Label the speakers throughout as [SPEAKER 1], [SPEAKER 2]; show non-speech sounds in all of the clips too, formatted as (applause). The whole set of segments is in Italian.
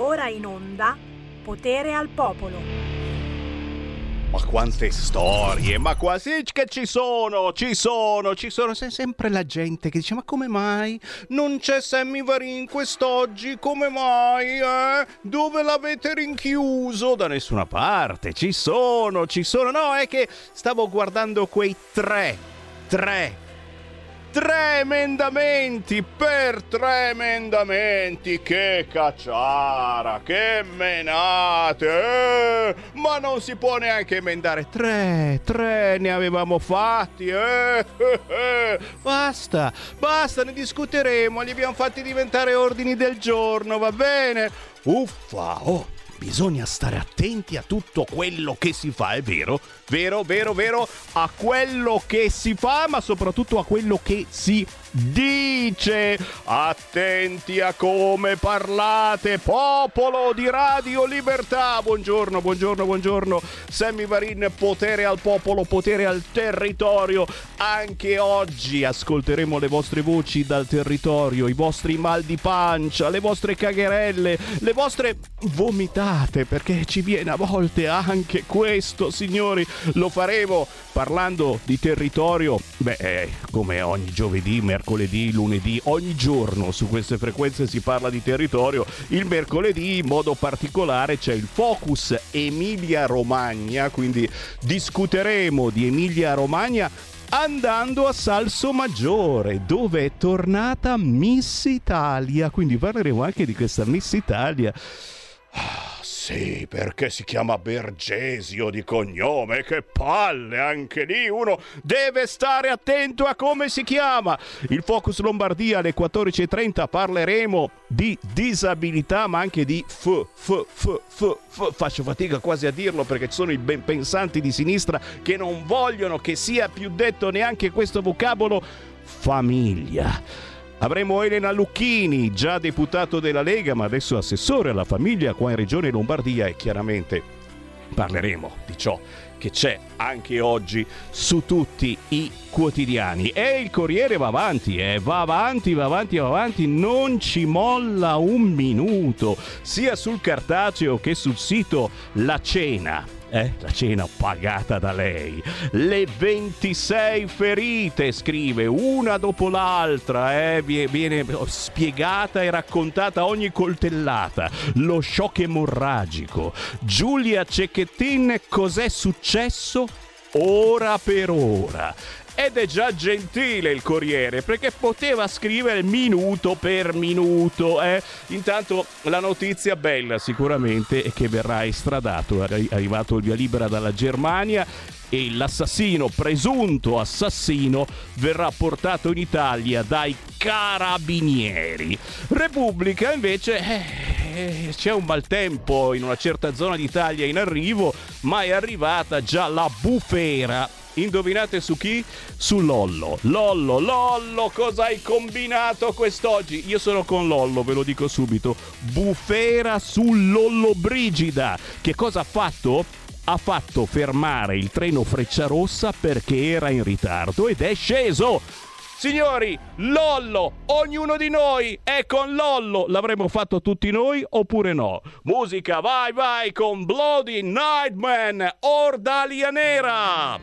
[SPEAKER 1] Ora in onda Potere al Popolo.
[SPEAKER 2] Ma quante storie, ma quasi che ci sono, ci sono, ci sono C'è sempre la gente che dice ma come mai non c'è Sammy Varin quest'oggi, come mai, eh? Dove l'avete rinchiuso? Da nessuna parte, ci sono, ci sono, no è che stavo guardando quei tre, tre tre emendamenti per tre emendamenti. Che cacciara, che menate. Eh? Ma non si può neanche emendare. Tre, tre ne avevamo fatti. Eh? (laughs) Basta, basta, ne discuteremo. Li abbiamo fatti diventare ordini del giorno, va bene? Uffa, oh bisogna stare attenti a tutto quello che si fa, è vero? Vero, vero, vero, a quello che si fa, ma soprattutto a quello che si dice. Attenti a come parlate, popolo di Radio Libertà. Buongiorno, buongiorno, buongiorno. Sammy Varin, potere al popolo, potere al territorio. Anche oggi ascolteremo le vostre voci dal territorio, i vostri mal di pancia, le vostre cagherelle, le vostre vomitate, perché ci viene a volte anche questo, signori. Lo faremo parlando di territorio, beh, eh, come ogni giovedì, mercoledì mercoledì, lunedì, ogni giorno su queste frequenze si parla di territorio. Il mercoledì in modo particolare c'è il focus Emilia Romagna, quindi discuteremo di Emilia Romagna andando a Salso Maggiore, dove è tornata Miss Italia. Quindi parleremo anche di questa Miss Italia. Sì, perché si chiama Bergesio di cognome, che palle, anche lì uno deve stare attento a come si chiama. Il Focus Lombardia alle 14.30 parleremo di disabilità, ma anche di f, f, f, f, f. Faccio fatica quasi a dirlo perché ci sono i ben pensanti di sinistra che non vogliono che sia più detto neanche questo vocabolo famiglia. Avremo Elena Lucchini, già deputato della Lega, ma adesso assessore alla famiglia qua in Regione Lombardia e chiaramente parleremo di ciò che c'è anche oggi su tutti i quotidiani. E il Corriere va avanti, eh? va avanti, va avanti, va avanti, non ci molla un minuto, sia sul cartaceo che sul sito La Cena eh, la cena pagata da lei. Le 26 ferite, scrive, una dopo l'altra, eh, viene spiegata e raccontata ogni coltellata. Lo shock emorragico. Giulia Cecchettin, cos'è successo? Ora per ora ed è già gentile il Corriere perché poteva scrivere minuto per minuto. Eh? Intanto la notizia bella sicuramente è che verrà estradato, è arrivato il via libera dalla Germania e l'assassino, presunto assassino, verrà portato in Italia dai carabinieri. Repubblica invece... Eh, c'è un maltempo in una certa zona d'Italia in arrivo, ma è arrivata già la bufera Indovinate su chi? Su Lollo. Lollo, Lollo, cosa hai combinato quest'oggi? Io sono con Lollo, ve lo dico subito. Bufera su Lollo Brigida. Che cosa ha fatto? Ha fatto fermare il treno Frecciarossa perché era in ritardo ed è sceso. Signori, Lollo, ognuno di noi è con Lollo. L'avremmo fatto tutti noi oppure no? Musica, vai, vai con Bloody Nightman, Ordalia Nera.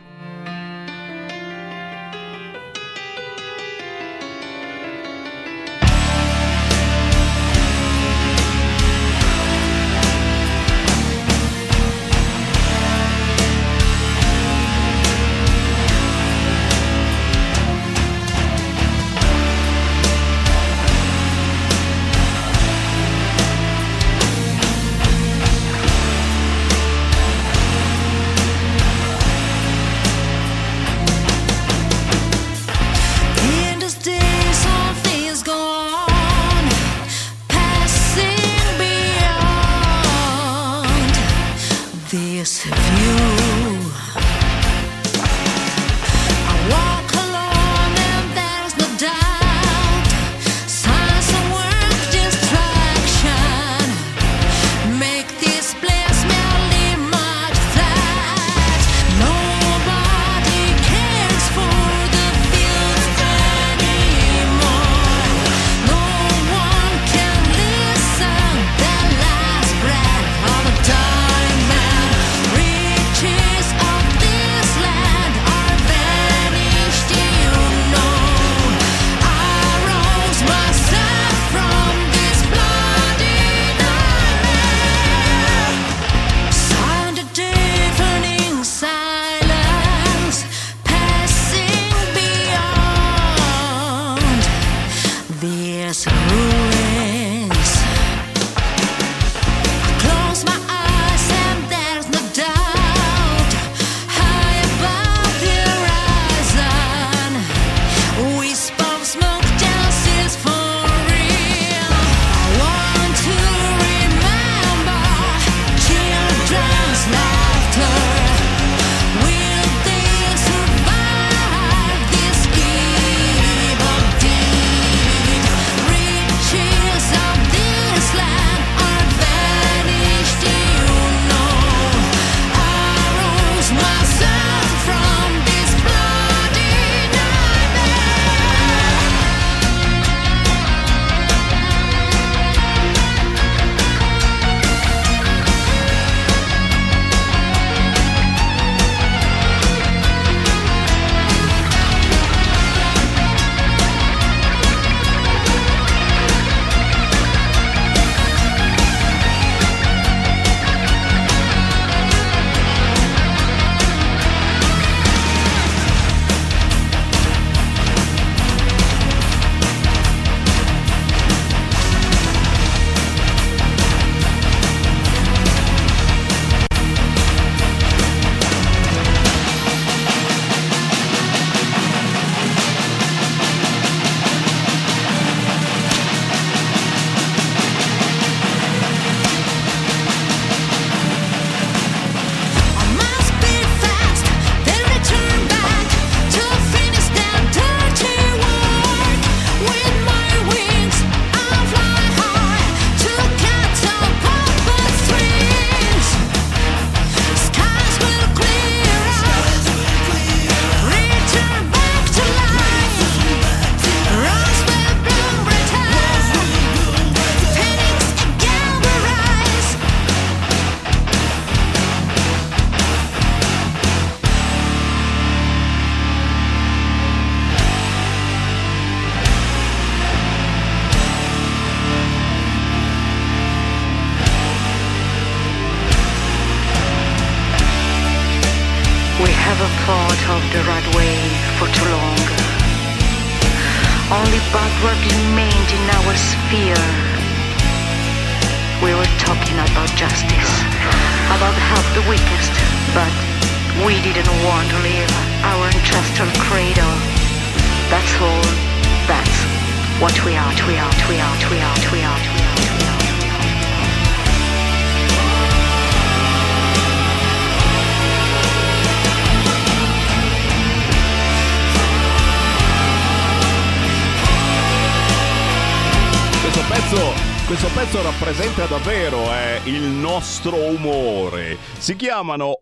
[SPEAKER 2] 関山の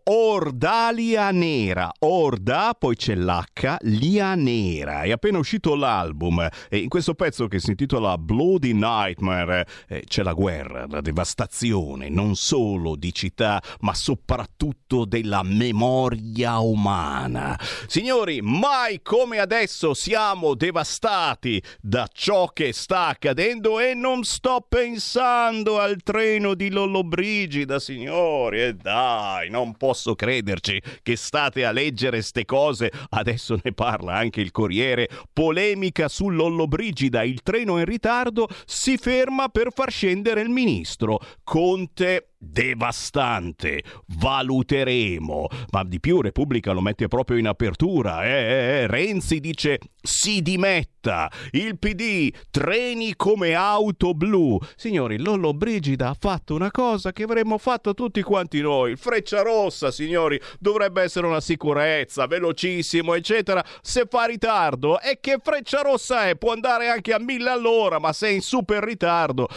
[SPEAKER 2] c'è l'H, Lia Nera. È appena uscito l'album e in questo pezzo che si intitola Bloody Nightmare eh, c'è la guerra, la devastazione, non solo di città, ma soprattutto della memoria umana. Signori, mai come adesso siamo devastati da ciò che sta accadendo e non sto pensando al treno di Lollobrigida da signori, e dai, non posso crederci che state a leggere ste cose. Adesso ne parla anche il Corriere. Polemica sull'Ollobrigida, il treno in ritardo si ferma per far scendere il ministro. Conte devastante. Valuteremo. Ma di più Repubblica lo mette proprio in apertura. Eh, eh, eh. Renzi dice si dimetta. Il PD treni come auto blu. Signori, Lollo Brigida ha fatto una cosa che avremmo fatto tutti quanti noi. Freccia rossa, signori, dovrebbe essere una sicurezza, velocissimo, eccetera. Se fa ritardo, e che freccia rossa è? Può andare anche a mille all'ora, ma se è in super ritardo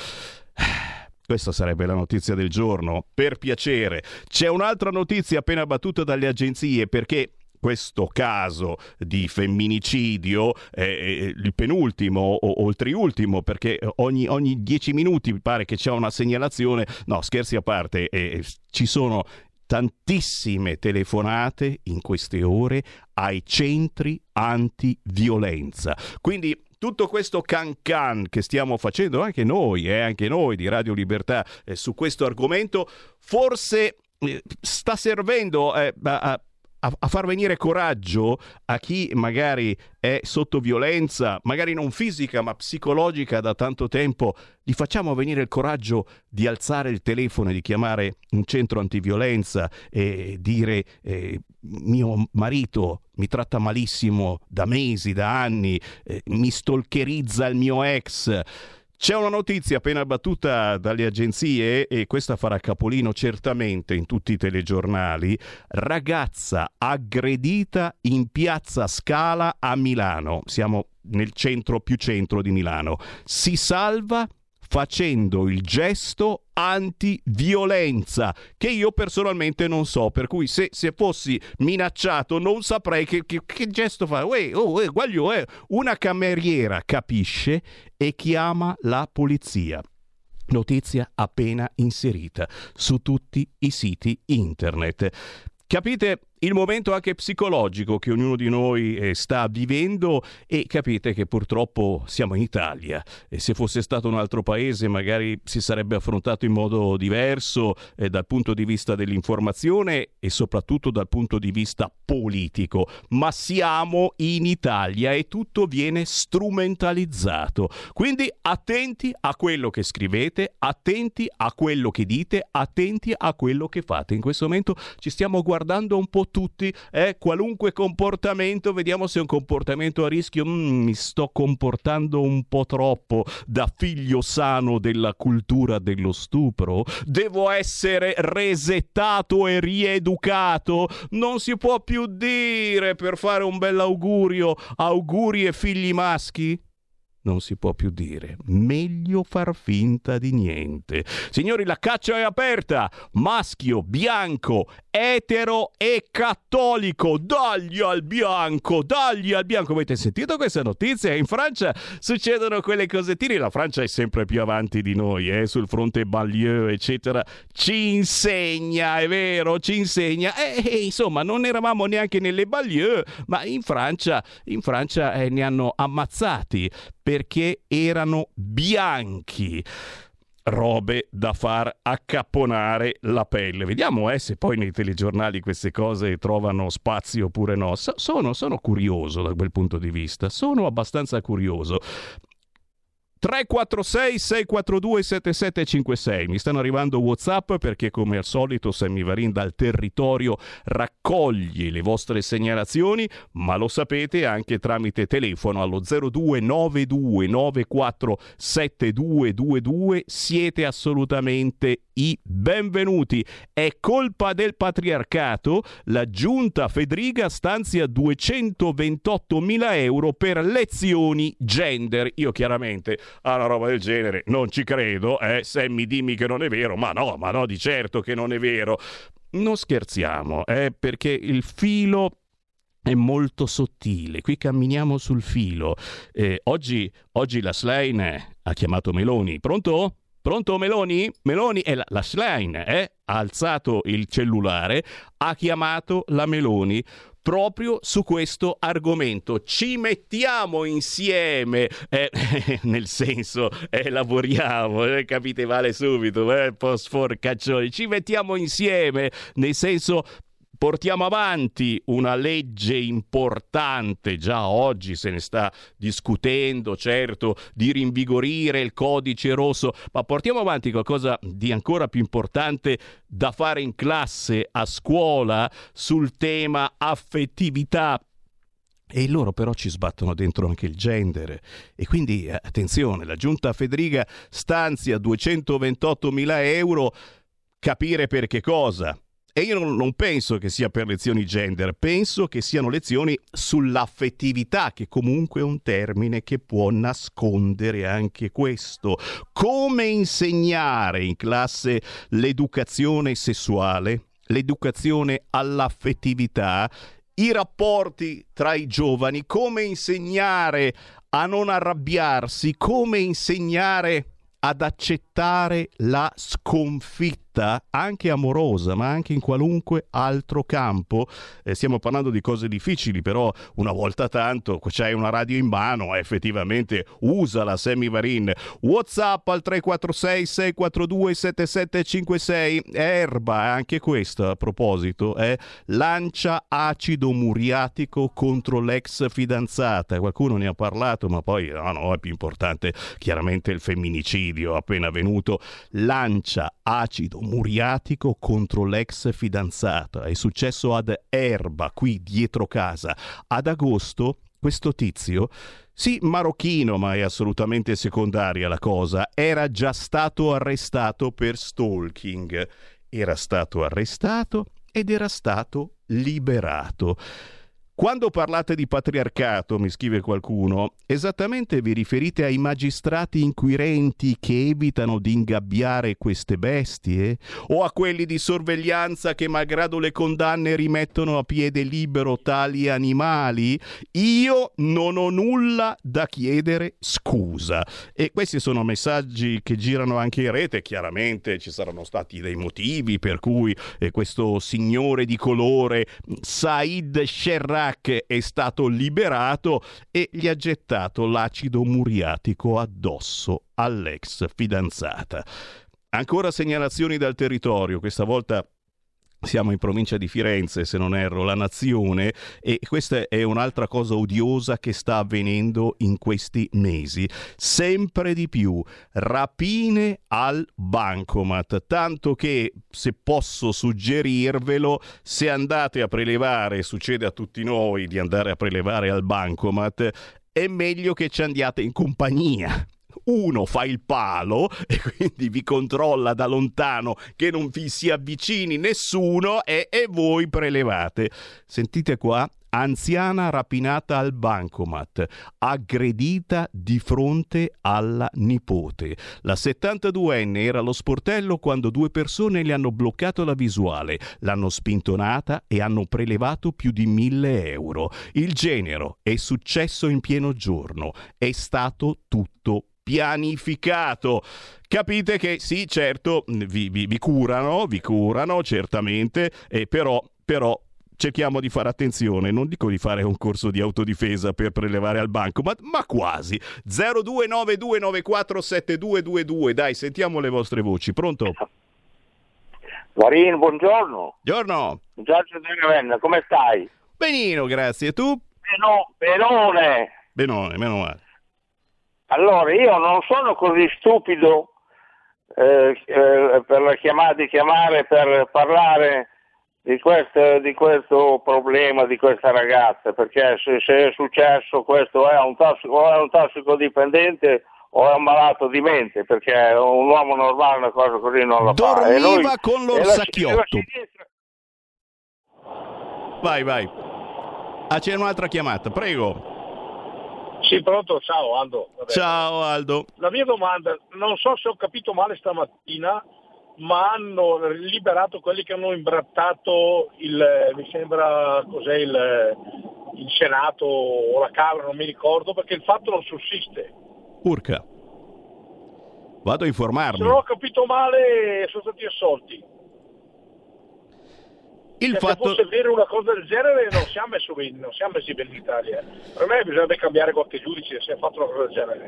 [SPEAKER 2] questa sarebbe la notizia del giorno. Per piacere. C'è un'altra notizia appena battuta dalle agenzie perché questo caso di femminicidio è il penultimo o, o triultimo perché ogni, ogni dieci minuti pare che c'è una segnalazione. No, scherzi a parte, eh, ci sono tantissime telefonate in queste ore ai centri antiviolenza. Quindi tutto questo can can che stiamo facendo anche noi, eh, anche noi di Radio Libertà eh, su questo argomento, forse eh, sta servendo eh, a, a, a, far venire coraggio a chi magari è sotto violenza, magari non fisica ma psicologica da tanto tempo, gli facciamo venire il coraggio di alzare il telefono e di chiamare un centro antiviolenza e dire eh, mio marito mi tratta malissimo da mesi, da anni, eh, mi stalkerizza il mio ex. C'è una notizia appena battuta dalle agenzie e questa farà capolino certamente in tutti i telegiornali. Ragazza aggredita in piazza Scala a Milano. Siamo nel centro più centro di Milano. Si salva facendo il gesto anti-violenza, che io personalmente non so, per cui se, se fossi minacciato non saprei che, che, che gesto fa. Uè, oh, uè, guaglio, eh. Una cameriera capisce e chiama la polizia. Notizia appena inserita su tutti i siti internet. Capite il momento anche psicologico che ognuno di noi eh, sta vivendo e capite che purtroppo siamo in Italia e se fosse stato un altro paese magari si sarebbe affrontato in modo diverso eh, dal punto di vista dell'informazione e soprattutto dal punto di vista politico, ma siamo in Italia e tutto viene strumentalizzato. Quindi attenti a quello che scrivete, attenti a quello che dite, attenti a quello che fate. In questo momento ci stiamo guardando un po' tutti, eh, qualunque comportamento, vediamo se è un comportamento a rischio, mm, mi sto comportando un po' troppo da figlio sano della cultura dello stupro, devo essere resettato e rieducato, non si può più dire per fare un bel augurio, auguri e figli maschi? non si può più dire. Meglio far finta di niente. Signori, la caccia è aperta. Maschio, bianco, etero e cattolico. Dagli al bianco, dagli al bianco. Avete sentito questa notizia? In Francia succedono quelle cosettine. La Francia è sempre più avanti di noi, eh? sul fronte Ballieu, eccetera. Ci insegna, è vero, ci insegna. E, e insomma, non eravamo neanche nelle Ballieu, ma in Francia, in Francia eh, ne hanno ammazzati perché erano bianchi robe da far accapponare la pelle. Vediamo eh, se poi nei telegiornali queste cose trovano spazio oppure no. sono, sono curioso da quel punto di vista, sono abbastanza curioso. 346 642 7756 mi stanno arrivando whatsapp perché come al solito Sammy Varin dal territorio raccoglie le vostre segnalazioni ma lo sapete anche tramite telefono allo 0292947222 siete assolutamente i benvenuti è colpa del patriarcato la giunta Fedriga stanzia 228 mila euro per lezioni gender io chiaramente a una roba del genere. Non ci credo, eh? Sammy, dimmi che non è vero. Ma no, ma no, di certo che non è vero. Non scherziamo, eh? Perché il filo è molto sottile. Qui camminiamo sul filo. Eh, oggi, oggi la Slane ha chiamato Meloni. Pronto? Pronto Meloni? Meloni è la, la Schlein, eh? ha alzato il cellulare, ha chiamato la Meloni proprio su questo argomento. Ci mettiamo insieme, eh, (laughs) nel senso, eh, lavoriamo, eh, capite vale subito, eh, post forcaccioni, ci mettiamo insieme, nel senso portiamo avanti una legge importante, già oggi se ne sta discutendo, certo, di rinvigorire il codice rosso, ma portiamo avanti qualcosa di ancora più importante da fare in classe, a scuola, sul tema affettività e loro però ci sbattono dentro anche il gender. E quindi eh, attenzione, la giunta Federica stanzia 228 mila euro, capire per che cosa. E io non, penso che sia per lezioni gender, penso che siano lezioni sull'affettività, che comunque è un termine che può nascondere anche questo. Come insegnare in classe l'educazione sessuale, l'educazione all'affettività, i rapporti tra i giovani, come insegnare a non arrabbiarsi, come insegnare ad accettare la sconfitta anche amorosa, ma anche in qualunque altro campo. Eh, stiamo parlando di cose difficili, però una volta tanto c'hai una radio in mano, effettivamente usala Semivarin. WhatsApp al 346 642 7756. Erba, anche questo a proposito, eh, lancia acido muriatico contro l'ex fidanzata. Qualcuno ne ha parlato, ma poi no, no, è più importante chiaramente il femminicidio appena avvenuto. Lancia acido muriatico contro l'ex fidanzata. È successo ad Erba, qui dietro casa. Ad agosto questo tizio, sì marocchino ma è assolutamente secondaria la cosa, era già stato arrestato per stalking. Era stato arrestato ed era stato liberato. Quando parlate di patriarcato, mi scrive qualcuno, esattamente vi riferite ai magistrati inquirenti che evitano di ingabbiare queste bestie? O a quelli di sorveglianza che, malgrado le condanne, rimettono a piede libero tali animali? Io non ho nulla da chiedere scusa. E questi sono messaggi che girano anche in rete. Chiaramente ci saranno stati dei motivi per cui eh, questo signore di colore, Said Sherrah, Iraq è stato liberato e gli ha gettato l'acido muriatico addosso all'ex fidanzata. Ancora segnalazioni dal territorio, questa volta siamo in provincia di Firenze, se non erro, la nazione, e questa è un'altra cosa odiosa che sta avvenendo in questi mesi. Sempre di più rapine al bancomat, tanto che se posso suggerirvelo, se andate a prelevare, succede a tutti noi di andare a prelevare al bancomat, è meglio che ci andiate in compagnia uno fa il palo e (laughs) quindi vi controlla da lontano che non vi si avvicini nessuno e, e voi prelevate. Sentite qua, anziana rapinata al bancomat, aggredita di fronte alla nipote. La 72enne era allo sportello quando due persone le hanno bloccato la visuale, l'hanno spintonata e hanno prelevato più di 1000 euro. Il genero è successo in pieno giorno, è stato tutto pianificato. Capite che sì, certo, vi, vi, vi curano, vi curano certamente, eh, però, però cerchiamo di fare attenzione, non dico di fare un corso di autodifesa per prelevare al banco, ma, ma quasi. 0292947222, dai, sentiamo le vostre voci. Pronto?
[SPEAKER 3] Guarin, buongiorno.
[SPEAKER 2] Buongiorno.
[SPEAKER 3] Ravenna, come stai?
[SPEAKER 2] Benino, grazie. E tu?
[SPEAKER 3] Beno, benone.
[SPEAKER 2] Benone, meno male.
[SPEAKER 3] Allora, io non sono così stupido eh, eh, per chiamare, di chiamare per parlare di questo, di questo, problema di questa ragazza, perché se, se è successo questo è un, tossico, è un tossicodipendente o è un malato di mente, perché un uomo normale una cosa così non la
[SPEAKER 2] Dormiva
[SPEAKER 3] fa.
[SPEAKER 2] Dormiva con l'orsacchiotto. Vai, vai. Ah, c'è un'altra chiamata, prego.
[SPEAKER 4] Sì, pronto, ciao Aldo.
[SPEAKER 2] Vabbè. Ciao Aldo.
[SPEAKER 4] La mia domanda, non so se ho capito male stamattina, ma hanno liberato quelli che hanno imbrattato il, mi sembra cos'è il, il Senato o la Camera, non mi ricordo, perché il fatto non sussiste.
[SPEAKER 2] Urca. Vado a informarmi. Se
[SPEAKER 4] non ho capito male sono stati assolti. Il se fatto... fosse vero una cosa del genere non siamo, messi bene, non siamo messi bene in Italia. Per me bisognerebbe cambiare qualche giudice se ha fatto una cosa del genere.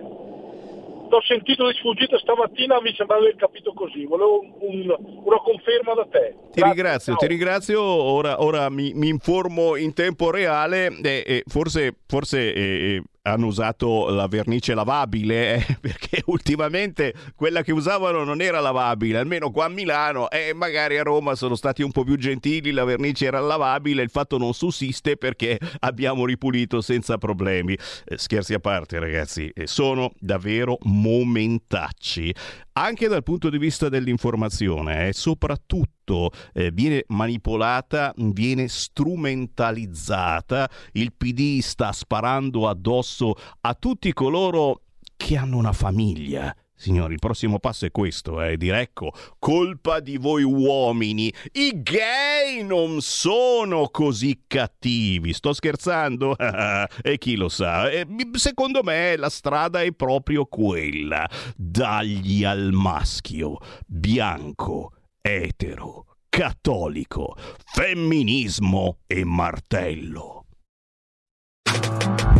[SPEAKER 4] L'ho sentito di sfuggita stamattina, mi sembrava di aver capito così. Volevo un, una conferma da te.
[SPEAKER 2] Ti Grazie, ringrazio, ciao. ti ringrazio. Ora, ora mi, mi, informo in tempo reale. Eh, eh, forse, forse eh, eh hanno usato la vernice lavabile eh, (laughs) perché ultimamente quella che usavano non era lavabile almeno qua a Milano e eh, magari a Roma sono stati un po' più gentili la vernice era lavabile il fatto non sussiste perché (laughs) abbiamo ripulito senza problemi. Eh, scherzi a parte ragazzi eh, sono davvero momentacci anche dal punto di vista dell'informazione e eh, soprattutto eh, viene manipolata, viene strumentalizzata, il PD sta sparando addosso a tutti coloro che hanno una famiglia, Signori, il prossimo passo è questo, eh, dire ecco, colpa di voi uomini, i gay non sono così cattivi, sto scherzando? (laughs) e chi lo sa? Eh, secondo me la strada è proprio quella, dagli al maschio, bianco, etero, cattolico, femminismo e martello.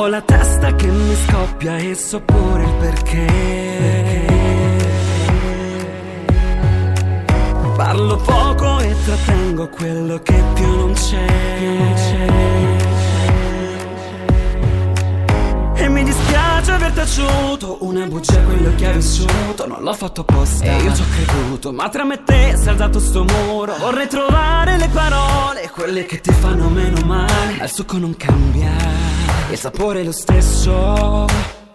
[SPEAKER 5] Ho la testa che mi scoppia e so pure il perché. Parlo poco e trattengo quello che più non c'è. E mi dispiace aver taciuto una bugia quello che hai vissuto. Non l'ho fatto apposta e io ci ho creduto. Ma tra me e te si è alzato sto muro. Vorrei trovare le parole Quelle che ti fanno meno male. Ma il succo non cambia il sapore è lo stesso.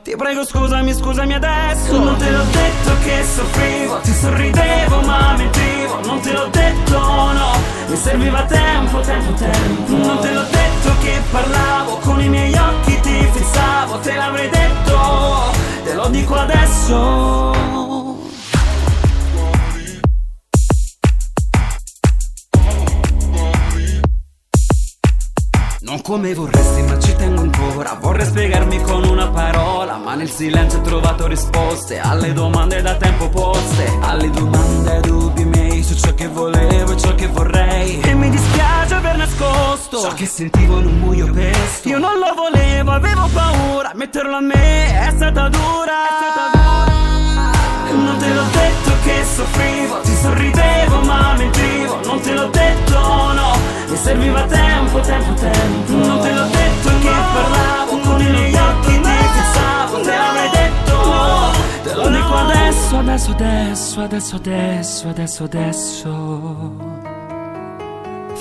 [SPEAKER 5] Ti prego scusami, scusami adesso. Non te l'ho detto che soffrivo. Ti sorridevo ma mentivo. Non te l'ho detto no. Mi serviva tempo, tempo, tempo. Non te l'ho detto che parlavo. Con i miei occhi ti fissavo. Te l'avrei detto. Te lo dico adesso Non come vorresti ma ci tengo ancora. Vorrei spiegarmi con una parola Ma nel silenzio ho trovato risposte Alle domande da tempo poste Alle domande e dubbi miei Su ciò che volevo e ciò che vorrei. E mi dispiace aver nascosto Ciò che sentivo in un buio pesto. Io non lo volevo, avevo paura Metterlo a me è stata dura. È stata dura Non te l'ho detto che soffrivo Ti sorridevo ma mentivo. Non te l'ho detto no mi serviva tempo, tempo, tempo. Non te l'ho detto che parlavo Con i miei occhi ti fissavo Te l'avrei detto. Te lo dico adesso, adesso, adesso Adesso, adesso, adesso, adesso.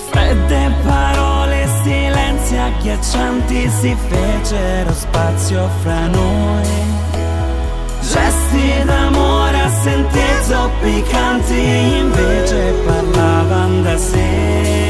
[SPEAKER 5] Fredde parole, silenzi agghiaccianti Si fecero spazio fra noi Gesti d'amore a sentir zoppicanti Invece parlavano da sé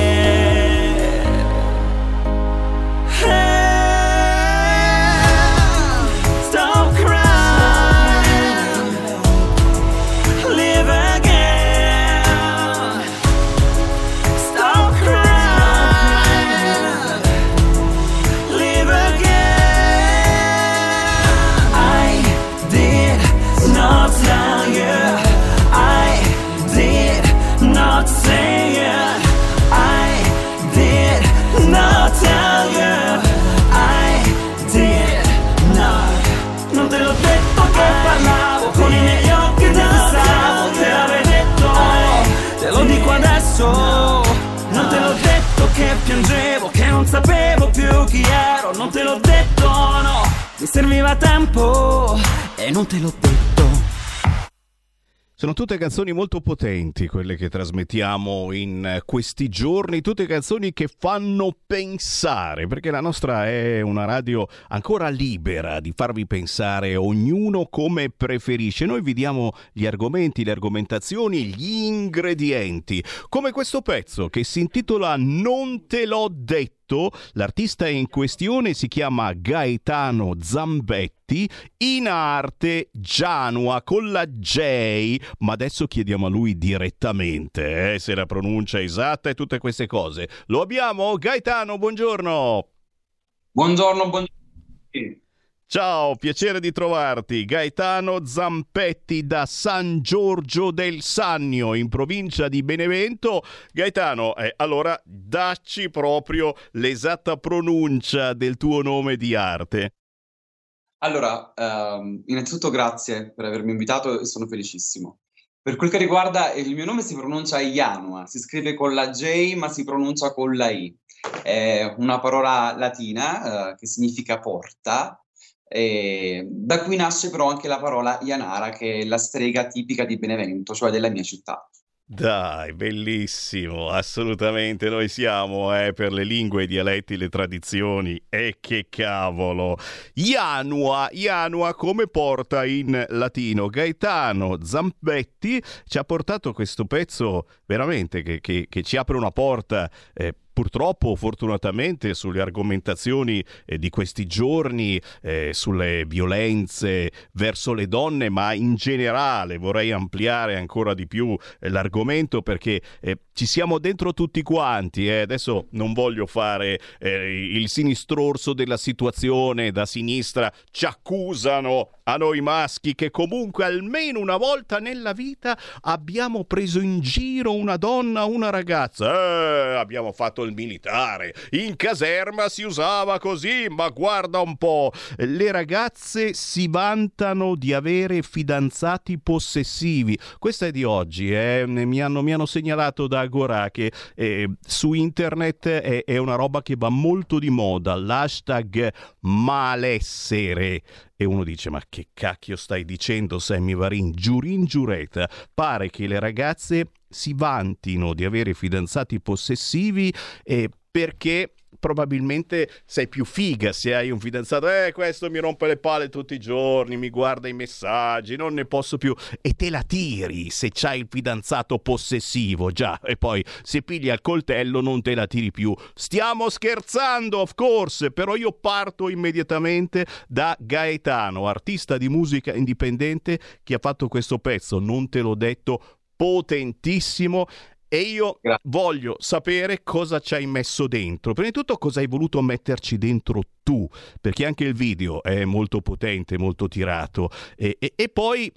[SPEAKER 5] Mi serviva tempo E non te l'ho detto
[SPEAKER 2] sono tutte canzoni molto potenti quelle che trasmettiamo in questi giorni, tutte canzoni che fanno pensare, perché la nostra è una radio ancora libera di farvi pensare ognuno come preferisce. Noi vi diamo gli argomenti, le argomentazioni, gli ingredienti, come questo pezzo che si intitola Non te l'ho detto detto, l'artista in questione si chiama Gaetano Zambetti, in arte Gianua con la J, ma adesso chiediamo a lui direttamente eh, se la pronuncia esatta e tutte queste cose. Lo abbiamo? Gaetano, buongiorno.
[SPEAKER 6] Buongiorno, buongiorno.
[SPEAKER 2] Ciao, piacere di trovarti. Gaetano Zampetti da San Giorgio del Sannio, in provincia di Benevento. Gaetano, eh, allora dacci proprio l'esatta pronuncia del tuo nome di arte.
[SPEAKER 6] Allora, ehm, innanzitutto grazie per avermi invitato e sono felicissimo. Per quel che riguarda il mio nome si pronuncia Ianua, si scrive con la J ma si pronuncia con la I. È una parola latina eh, che significa porta, e da cui nasce però anche la parola Ianara, che è la strega tipica di Benevento, cioè della mia città.
[SPEAKER 2] Dai, bellissimo, assolutamente. Noi siamo eh, per le lingue, i dialetti, le tradizioni. E che cavolo! Ianua, Ianua come porta in latino? Gaetano Zampetti ci ha portato questo pezzo veramente che, che, che ci apre una porta. Eh, purtroppo, fortunatamente, sulle argomentazioni eh, di questi giorni, eh, sulle violenze verso le donne, ma in generale vorrei ampliare ancora di più eh, l'argomento perché eh, ci siamo dentro tutti quanti. Eh. Adesso non voglio fare eh, il sinistrorso della situazione, da sinistra ci accusano a noi maschi che comunque almeno una volta nella vita abbiamo preso in giro una donna, una ragazza. Eh, abbiamo fatto il militare, in caserma si usava così, ma guarda un po', le ragazze si vantano di avere fidanzati possessivi. Questa è di oggi, eh? mi, hanno, mi, hanno, segnalato da Agora che eh, su internet è, è una roba che va molto di moda, l'hashtag malessere e uno dice ma che cacchio stai dicendo Sammy Varin? Giurin giureta. Pare che le ragazze si vantino di avere fidanzati possessivi eh, perché probabilmente sei più figa se hai un fidanzato, eh questo mi rompe le palle tutti i giorni, mi guarda i messaggi, non ne posso più e te la tiri se c'hai il fidanzato possessivo, già, e poi se pigli al coltello non te la tiri più. Stiamo scherzando, of course, però io parto immediatamente da Gaetano, artista di musica indipendente che ha fatto questo pezzo, non te l'ho detto, potentissimo e io Grazie. voglio sapere cosa ci hai messo dentro. Prima di tutto cosa hai voluto metterci dentro tu, perché anche il video è molto potente, molto tirato. E, e, e poi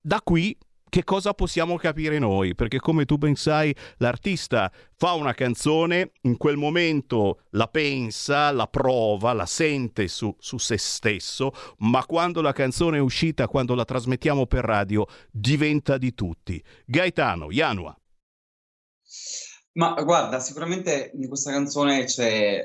[SPEAKER 2] da qui che cosa possiamo capire noi? Perché come tu ben sai, l'artista fa una canzone, in quel momento la pensa, la prova, la sente su, su, se stesso, ma quando la canzone è uscita, quando la trasmettiamo per radio, diventa di tutti. Gaetano, Janua.
[SPEAKER 6] Ma guarda, sicuramente in questa canzone c'è,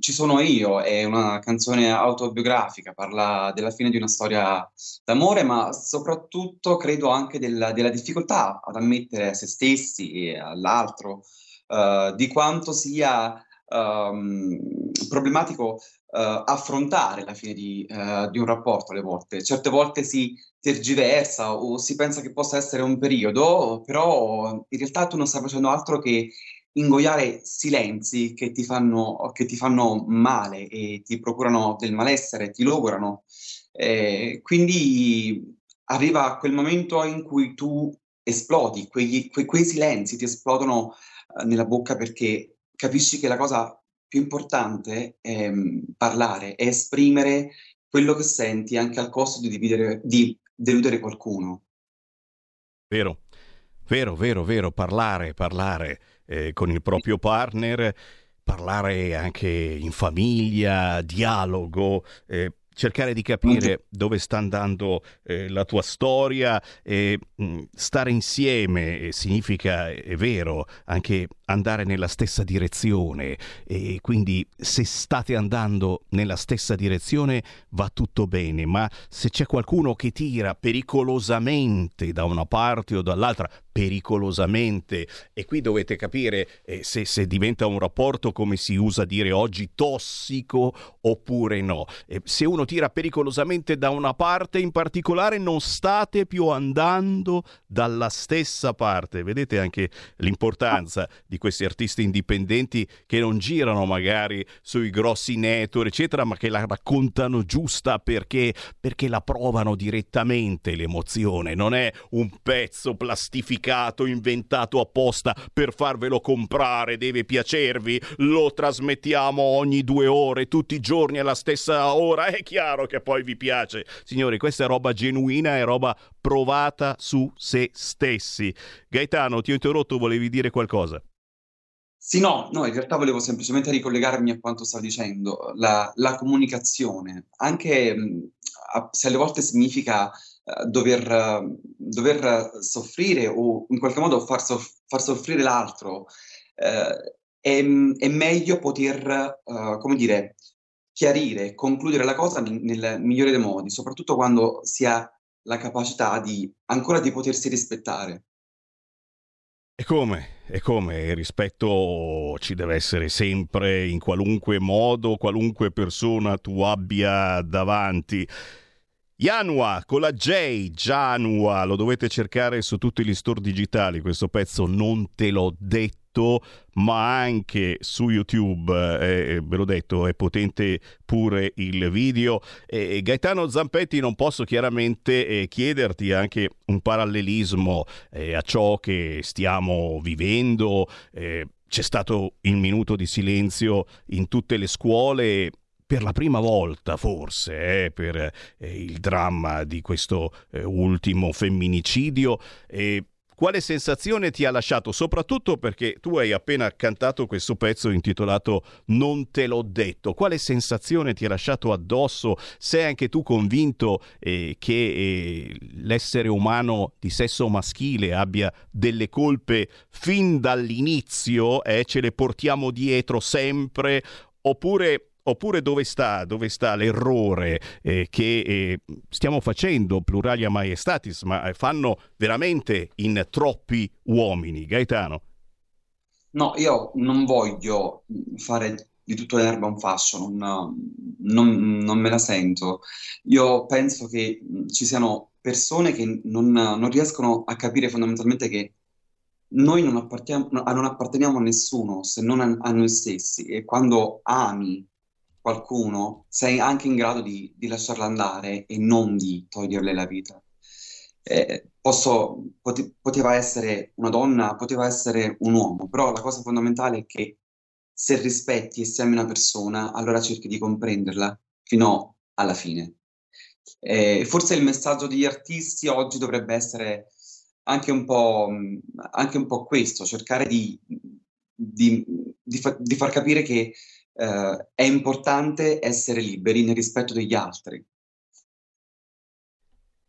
[SPEAKER 6] ci sono io, è una canzone autobiografica, parla della fine di una storia d'amore, ma soprattutto credo anche della, della difficoltà ad ammettere a se stessi e all'altro uh, di quanto sia um, problematico uh, affrontare la fine di, uh, di, un rapporto alle volte. Certe volte si tergiversa o si pensa che possa essere un periodo, però in realtà tu non stai facendo altro che ingoiare silenzi che ti fanno, che ti fanno male e ti procurano del malessere, ti logorano. Eh, quindi arriva quel momento in cui tu esplodi, quegli, que, quei silenzi ti esplodono eh, nella bocca perché capisci che la cosa più importante è mm, parlare, è esprimere quello che senti anche al costo di, dividere, di deludere qualcuno.
[SPEAKER 2] Vero, vero, vero, vero, parlare, parlare eh, con il proprio partner, parlare anche in famiglia, dialogo. Eh, cercare di capire dove sta andando eh, la tua storia e mh, mm, stare insieme eh, significa, è vero, anche andare nella stessa direzione e quindi se state andando nella stessa direzione va tutto bene, ma se c'è qualcuno che tira pericolosamente da una parte o dall'altra, pericolosamente e qui dovete capire eh, se, se, diventa un rapporto come si usa dire oggi tossico oppure no. Eh, se uno tira pericolosamente da una parte in particolare non state più andando dalla stessa parte. Vedete anche l'importanza di di questi artisti indipendenti che non girano magari sui grossi network, eccetera, ma che la raccontano giusta perché, perché la provano direttamente l'emozione. Non è un pezzo plastificato, inventato apposta per farvelo comprare, deve piacervi, lo trasmettiamo ogni due ore, tutti i giorni alla stessa ora. È chiaro che poi vi piace. Signori, questa è roba genuina, è roba provata su se stessi. Gaetano, ti ho interrotto, volevi dire qualcosa?
[SPEAKER 6] Sì, no, no, in realtà volevo semplicemente ricollegarmi a quanto stavi dicendo, la, la comunicazione, anche mh, se alle volte significa uh, dover, uh, dover, soffrire o in qualche modo far, soff- far soffrire l'altro, uh, è, è, meglio poter, come dire, chiarire, concludere la cosa nel, nel migliore dei modi, soprattutto quando si ha la capacità di ancora di potersi rispettare.
[SPEAKER 2] E come? E come? Il rispetto ci deve essere sempre, in qualunque modo, qualunque persona tu abbia davanti. Janua con la J, Janua, lo dovete cercare su tutti gli store digitali, questo pezzo non te l'ho detto detto, ma anche su YouTube, eh, eh, ve l'ho detto, è potente pure il video. Eh, Gaetano Zampetti, non posso chiaramente eh, chiederti anche un parallelismo eh, a ciò che stiamo vivendo. Eh, c'è stato il minuto di silenzio in tutte le scuole per la prima volta forse eh, per eh, il dramma di questo eh, ultimo femminicidio. Quale sensazione ti ha lasciato? Soprattutto perché tu hai appena cantato questo pezzo intitolato Non te l'ho detto. Quale sensazione ti ha lasciato addosso? Sei anche tu convinto eh, che eh, l'essere umano di sesso maschile abbia delle colpe fin dall'inizio? Eh, ce le portiamo dietro sempre? Oppure Oppure dove sta, dove sta l'errore eh, che eh, stiamo facendo, pluralia maestatis, ma fanno veramente in troppi uomini? Gaetano.
[SPEAKER 6] No, io non voglio fare di tutto l'erba un fascio, non, non, non, me la sento. Io penso che ci siano persone che non, non riescono a capire fondamentalmente che noi non apparteniamo, non apparteniamo a nessuno se non a, a noi stessi e quando ami qualcuno, sei anche in grado di, di lasciarla andare e non di toglierle la vita. Eh, posso, pote, poteva essere una donna, poteva essere un uomo, però la cosa fondamentale è che se rispetti e se ami una persona, allora cerchi di comprenderla fino alla fine. Eh, forse il messaggio degli artisti oggi dovrebbe essere anche un po', anche un po questo, cercare di, di, di, fa, di far capire che eh, è importante essere liberi nel rispetto degli altri.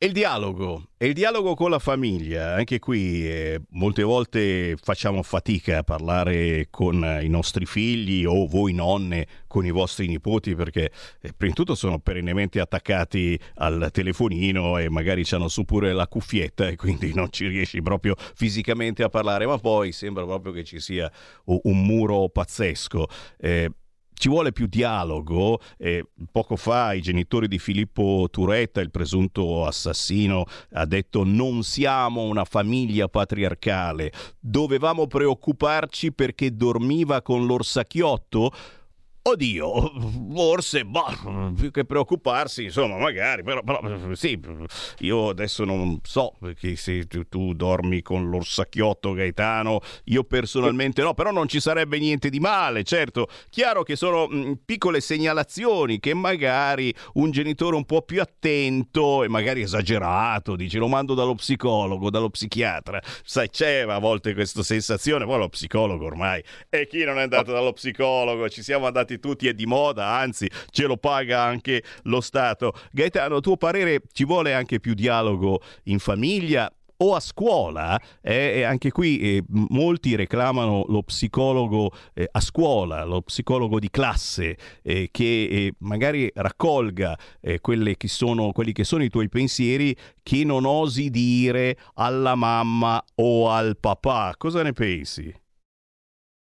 [SPEAKER 2] E il dialogo, e il dialogo con la famiglia, anche qui eh, molte volte facciamo fatica a parlare con i nostri figli o voi nonne con i vostri nipoti perché eh, prima di tutto sono perennemente attaccati al telefonino e magari hanno su pure la cuffietta e quindi (laughs) non ci riesci proprio fisicamente a parlare, ma poi sembra proprio che ci sia un muro pazzesco. Eh, ci vuole più dialogo. Eh, poco fa i genitori di Filippo Turetta, il presunto assassino, ha detto non siamo una famiglia patriarcale, dovevamo preoccuparci perché dormiva con l'orsacchiotto. Oddio, forse, bah, più che preoccuparsi, insomma, magari, però, però, sì, io adesso non so perché se tu, tu, dormi con l'orsacchiotto Gaetano, io personalmente no, però non ci sarebbe niente di male, certo, chiaro che sono mh, piccole segnalazioni che magari un genitore un po' più attento e magari esagerato, dice lo mando dallo psicologo, dallo psichiatra, sai, c'è a volte questa sensazione, poi lo psicologo ormai, e chi non è andato dallo psicologo, ci siamo andati tutti è di moda, anzi ce lo paga anche lo Stato. Gaetano, a tuo parere ci vuole anche più dialogo in famiglia? o a scuola, eh, anche qui eh, molti reclamano lo psicologo eh, a scuola, lo psicologo di classe, eh, che eh, magari raccolga eh, che sono, quelli che sono i tuoi pensieri che non osi dire alla mamma o al papà. Cosa ne pensi?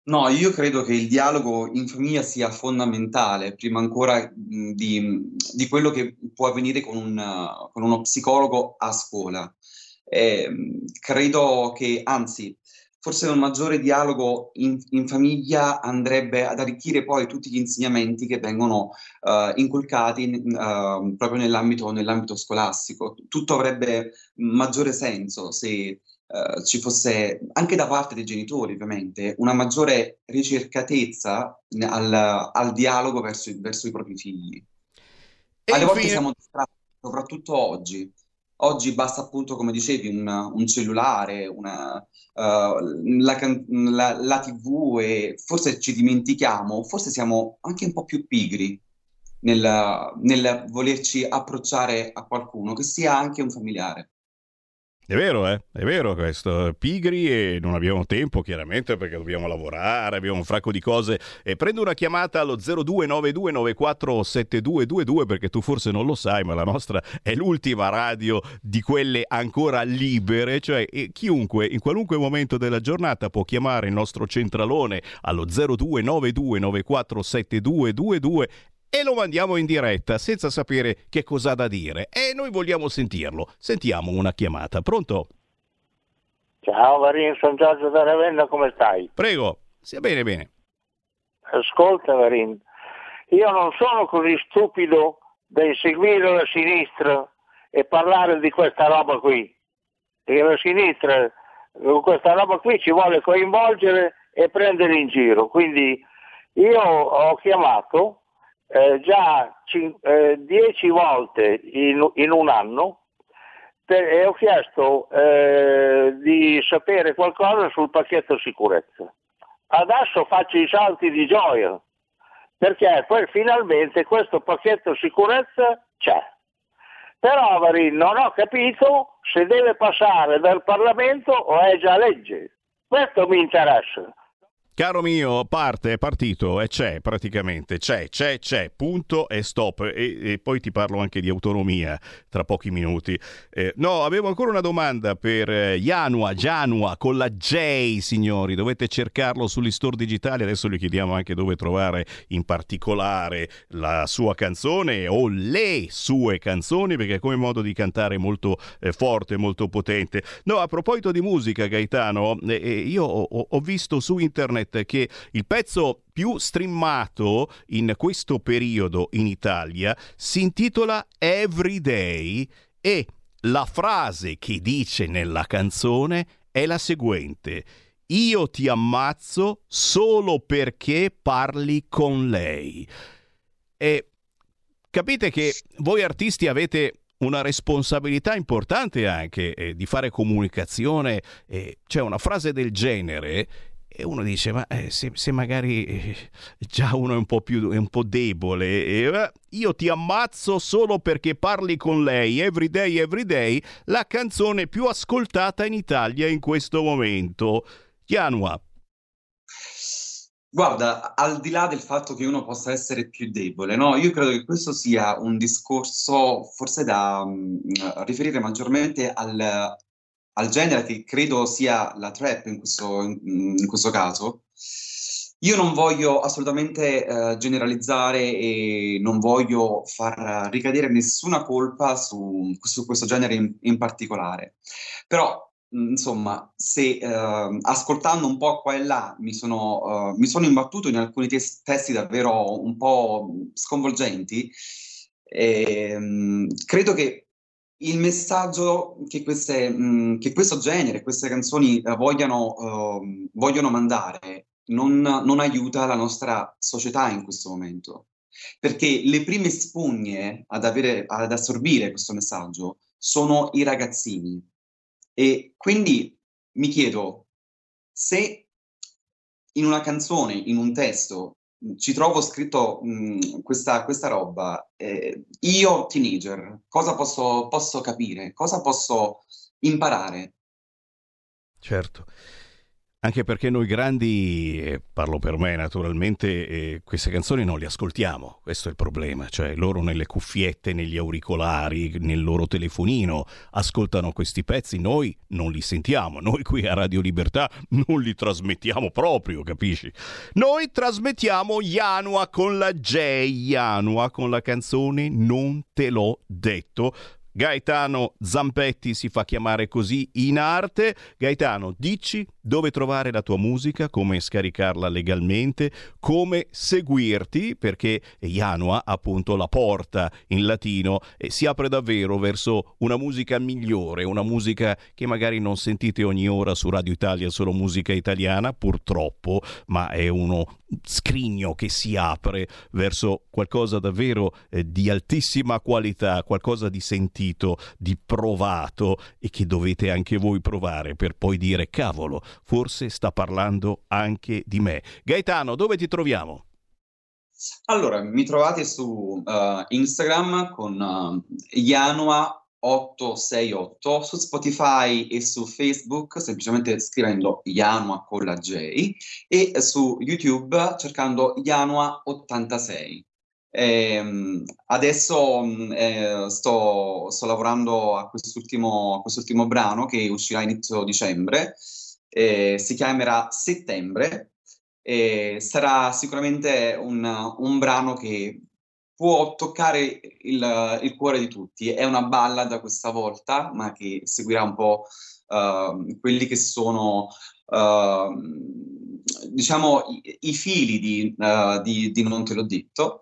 [SPEAKER 6] No, io credo che il dialogo in famiglia sia fondamentale, prima ancora di, di quello che può avvenire con, un, con uno psicologo a scuola. Eh, credo che, anzi, forse un maggiore dialogo in, in, famiglia andrebbe ad arricchire poi tutti gli insegnamenti che vengono uh, inculcati uh, proprio nell'ambito, nell'ambito, scolastico. Tutto avrebbe maggiore senso se eh, ci fosse anche da parte dei genitori, ovviamente, una maggiore ricercatezza al, al dialogo verso, verso, i propri figli. E Alle infine... volte siamo distratti, soprattutto oggi. Oggi basta appunto, come dicevi, un, un cellulare, una, uh, la, la, la, TV e forse ci dimentichiamo, forse siamo anche un po' più pigri nel, nel volerci approcciare a qualcuno, che sia anche un familiare.
[SPEAKER 2] È vero, eh? È vero questo. Pigri e non abbiamo tempo, chiaramente, perché dobbiamo lavorare, abbiamo un fracco di cose. E prendo una chiamata allo 0292947222 perché tu forse non lo sai, ma la nostra è l'ultima radio di quelle ancora libere, cioè chiunque in qualunque momento della giornata può chiamare il nostro centralone allo 0292947222 e lo mandiamo in diretta senza sapere che cosa ha da dire e noi vogliamo sentirlo. Sentiamo una chiamata. Pronto?
[SPEAKER 3] Ciao Varin, sono Giorgio da Ravenna, come stai?
[SPEAKER 2] Prego, sia bene bene.
[SPEAKER 3] Ascolta Varin, io non sono così stupido da inseguire la sinistra e parlare di questa roba qui. Perché la sinistra con questa roba qui ci vuole coinvolgere e prendere in giro. Quindi io ho chiamato eh, già cin- eh, dieci volte in, in un anno per, e ho chiesto eh, di sapere qualcosa sul pacchetto sicurezza. Adesso faccio i salti di gioia perché poi finalmente questo pacchetto sicurezza c'è. Però Avarin non ho capito se deve passare dal Parlamento o è già legge. Questo mi interessa.
[SPEAKER 2] Caro mio, parte, è partito e c'è praticamente, c'è, c'è, c'è, punto e stop. E, e poi ti parlo anche di autonomia tra pochi minuti. Eh, no, avevo ancora una domanda per eh, Janua, Janua con la J, signori. Dovete cercarlo sugli store digitali. Adesso gli chiediamo anche dove trovare in particolare la sua canzone o le sue canzoni, perché come modo di cantare molto eh, forte, molto potente. No, a proposito di musica, Gaetano, eh, eh, io ho, ho visto su internet Internet che il pezzo più streamato in questo periodo in Italia si intitola Everyday e la frase che dice nella canzone è la seguente. Io ti ammazzo solo perché parli con lei. E capite che voi artisti avete una responsabilità importante anche eh, di fare comunicazione. Eh, cioè una frase del genere e uno dice, ma eh, se, se, magari eh, già uno è un po' più un po' debole, eh, io ti ammazzo solo perché parli con lei, Everyday, Everyday, la canzone più ascoltata in Italia in questo momento. Chianua.
[SPEAKER 6] Guarda, al di là del fatto che uno possa essere più debole, no? Io credo che questo sia un discorso forse da um, riferire maggiormente al, al genere che credo sia la trap in questo, in, in questo caso, io non voglio assolutamente uh, generalizzare e non voglio far ricadere nessuna colpa su, su questo genere in, in, particolare. Però, insomma, se uh, ascoltando un po' qua e là mi sono, uh, mi sono imbattuto in alcuni tes- testi davvero un po' sconvolgenti, e, um, credo che il messaggio che, queste, mh, che, questo genere, queste canzoni uh, vogliano, uh, vogliono mandare non, non, aiuta la nostra società in questo momento. Perché le prime spugne ad, avere, ad assorbire questo messaggio sono i ragazzini. E quindi mi chiedo se in una canzone, in un testo, ci trovo scritto mh, questa, questa, roba, eh, io teenager, cosa posso, posso capire? Cosa posso imparare?
[SPEAKER 2] Certo. Anche perché noi grandi, eh, parlo per me naturalmente, eh, queste canzoni non le ascoltiamo, questo è il problema, cioè loro nelle cuffiette, negli auricolari, nel loro telefonino ascoltano questi pezzi, noi non li sentiamo, noi qui a Radio Libertà non li trasmettiamo proprio, capisci? Noi trasmettiamo Yanua con la J, Yanua con la canzone Non te l'ho detto, Gaetano Zampetti si fa chiamare così in arte. Gaetano, dici dove trovare la tua musica, come scaricarla legalmente, come seguirti, perché Yanua, appunto, la porta in latino eh, si apre davvero verso una musica migliore, una musica che magari non sentite ogni ora su Radio Italia, solo musica italiana, purtroppo, ma è uno scrigno che si apre verso qualcosa davvero eh, di altissima qualità, qualcosa di sentito, di provato e che dovete anche voi provare per poi dire cavolo, forse sta parlando anche di me. Gaetano, dove ti troviamo?
[SPEAKER 6] Allora, mi trovate su uh, Instagram con uh, Yanua 868 su Spotify e su Facebook semplicemente scrivendo Yanua con la J e su YouTube cercando Yanua 86. Eh, adesso eh, sto, sto, lavorando a quest'ultimo, a quest'ultimo, brano che uscirà inizio dicembre, eh, si chiamerà Settembre e sarà sicuramente un, un brano che può toccare il, il, cuore di tutti. È una ballad questa volta, ma che seguirà un po' uh, quelli che sono, uh, diciamo, i, i fili di, uh, di, di, Non te l'ho detto.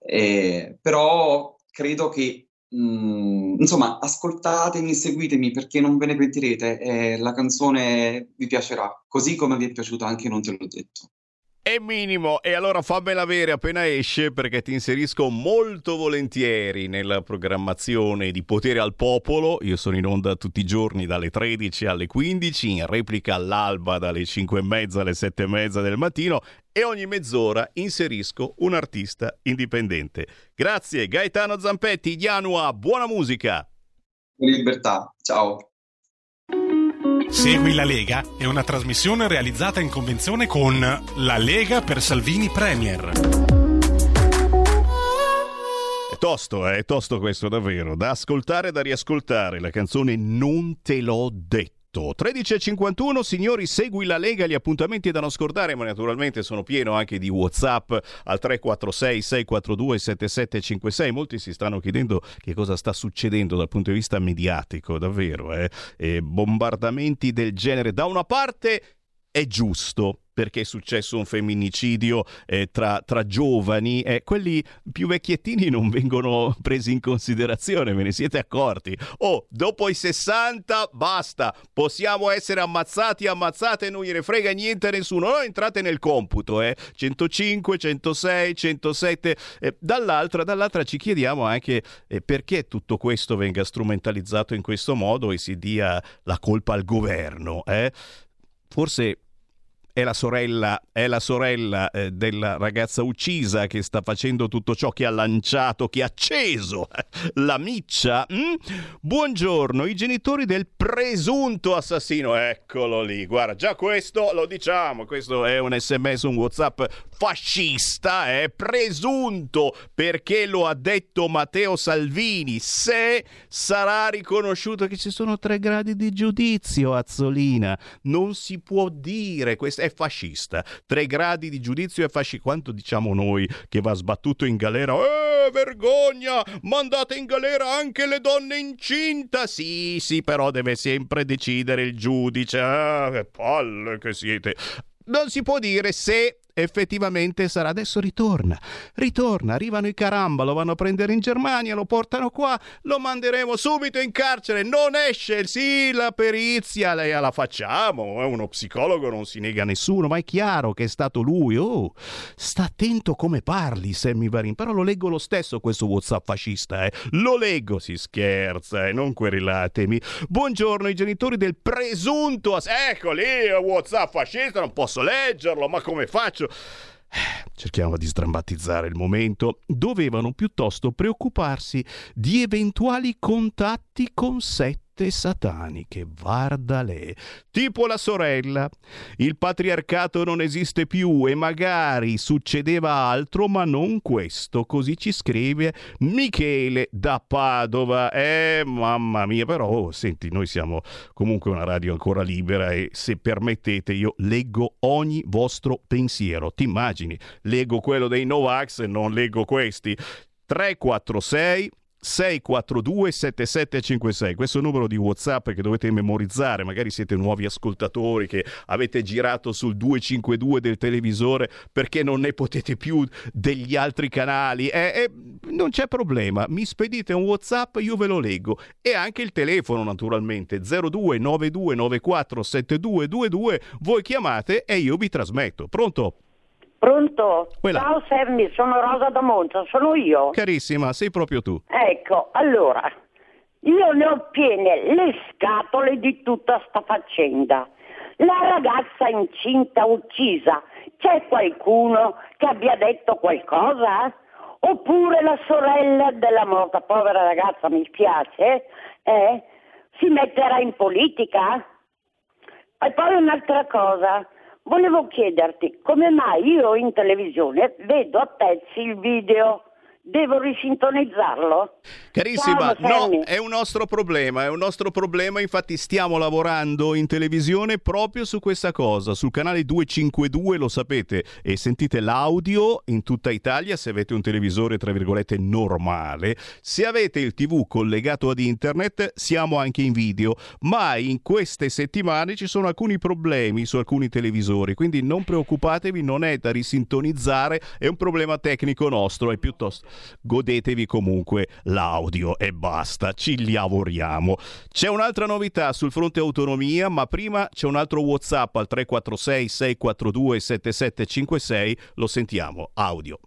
[SPEAKER 6] Eh, però credo che, mm, insomma, ascoltatemi, seguitemi perché non ve ne pentirete. Eh, la canzone vi piacerà, così come vi è piaciuta anche Non te l'ho detto.
[SPEAKER 2] È minimo e allora fammela avere appena esce perché ti inserisco molto volentieri nella programmazione di Potere al Popolo. Io sono in onda tutti i giorni dalle 13 alle 15, in replica all'alba dalle 5 e mezza alle 7 e mezza del mattino e ogni mezz'ora inserisco un artista indipendente. Grazie Gaetano Zampetti, Janua, buona musica!
[SPEAKER 6] Libertà, ciao!
[SPEAKER 7] Segui la Lega è una trasmissione realizzata in convenzione con La Lega per Salvini Premier.
[SPEAKER 2] È tosto, eh? è tosto questo davvero, da ascoltare e da riascoltare, la canzone Non te l'ho detto. 13.51, signori, segui la Lega, gli appuntamenti da non scordare, ma naturalmente sono pieno anche di WhatsApp al 346 642 7756. Molti si stanno chiedendo che cosa sta succedendo dal punto di vista mediatico, davvero, eh? E bombardamenti del genere. Da una parte è giusto perché è successo un femminicidio eh, tra, tra, giovani, eh, quelli più vecchiettini non vengono presi in considerazione, ve ne siete accorti? Oh, dopo i 60 basta, possiamo essere ammazzati, ammazzate, non gliene frega niente a nessuno, non entrate nel computo, eh? 105, 106, 107, eh, dall'altra, dall'altra ci chiediamo anche eh, perché tutto questo venga strumentalizzato in questo modo e si dia la colpa al governo, eh? Forse è la sorella, è la sorella eh, della ragazza uccisa che sta facendo tutto ciò che ha lanciato, che ha acceso la miccia. Mm? Buongiorno, i genitori del presunto assassino, eccolo lì, guarda, già questo lo diciamo, questo è un sms, un whatsapp fascista, è eh? presunto, perché lo ha detto Matteo Salvini, se sarà riconosciuto che ci sono tre gradi di giudizio, Azzolina, non si può dire, questo è fascista, tre gradi di giudizio è fascista, quanto diciamo noi che va sbattuto in galera, eh, vergogna, mandate in galera anche le donne incinta, sì, sì, però deve sempre decidere il giudice, ah, che palle che siete. Non si può dire se effettivamente sarà. Adesso ritorna, ritorna, arrivano i caramba, lo vanno a prendere in Germania, lo portano qua, lo manderemo subito in carcere, non esce, sì, la perizia, lei la facciamo, è uno psicologo, non si nega a nessuno, ma è chiaro che è stato lui, oh, sta attento come parli Sammy Varin, però lo leggo lo stesso questo Whatsapp fascista, eh. lo leggo, si scherza, eh, non querelatemi. Buongiorno, i genitori del presunto, ass- ecco lì, Whatsapp fascista, non posso leggerlo, ma come faccio? Cerchiamo di sdrammatizzare il momento, dovevano piuttosto preoccuparsi di eventuali contatti con sette sette sataniche, Vardalè, tipo la sorella. Il patriarcato non esiste più e magari succedeva altro, ma non questo, così ci scrive Michele da Padova. Eh, mamma mia, però, oh, senti, noi siamo comunque una radio ancora libera e se permettete io leggo ogni vostro pensiero. Ti immagini? Leggo quello dei Novax e non leggo questi. 346 642 7756 questo è il numero di whatsapp che dovete memorizzare. Magari siete nuovi ascoltatori che avete girato sul 252 del televisore perché non ne potete più degli altri canali. Eh, eh, non c'è problema. Mi spedite un whatsapp io ve lo leggo. E anche il telefono naturalmente. 0292947222 voi chiamate e io vi trasmetto. Pronto?
[SPEAKER 8] Pronto?
[SPEAKER 2] Quella.
[SPEAKER 8] Ciao Sammy, sono Rosa da Monza, sono io.
[SPEAKER 2] Carissima, sei proprio tu.
[SPEAKER 8] Ecco, allora, io ne ho piene le scatole di tutta sta faccenda. La ragazza incinta uccisa, c'è qualcuno che abbia detto qualcosa? Oppure la sorella della morta povera ragazza, mi spiace, eh? si metterà in politica? E poi un'altra cosa, Volevo chiederti come mai io in televisione vedo a pezzi il video Devo risintonizzarlo?
[SPEAKER 2] Carissima,
[SPEAKER 8] Ciao,
[SPEAKER 2] no, è un nostro problema, è un nostro problema, infatti stiamo lavorando in televisione proprio su questa cosa, sul canale 252 lo sapete e sentite l'audio in tutta Italia se avete un televisore tra virgolette normale, se avete il tv collegato ad internet siamo anche in video, ma in queste settimane ci sono alcuni problemi su alcuni televisori, quindi non preoccupatevi, non è da risintonizzare, è un problema tecnico nostro, è piuttosto godetevi comunque l'audio e basta, ci lavoriamo. C'è un'altra novità sul fronte autonomia, ma prima c'è un altro WhatsApp al 346 642 7756, lo sentiamo, audio.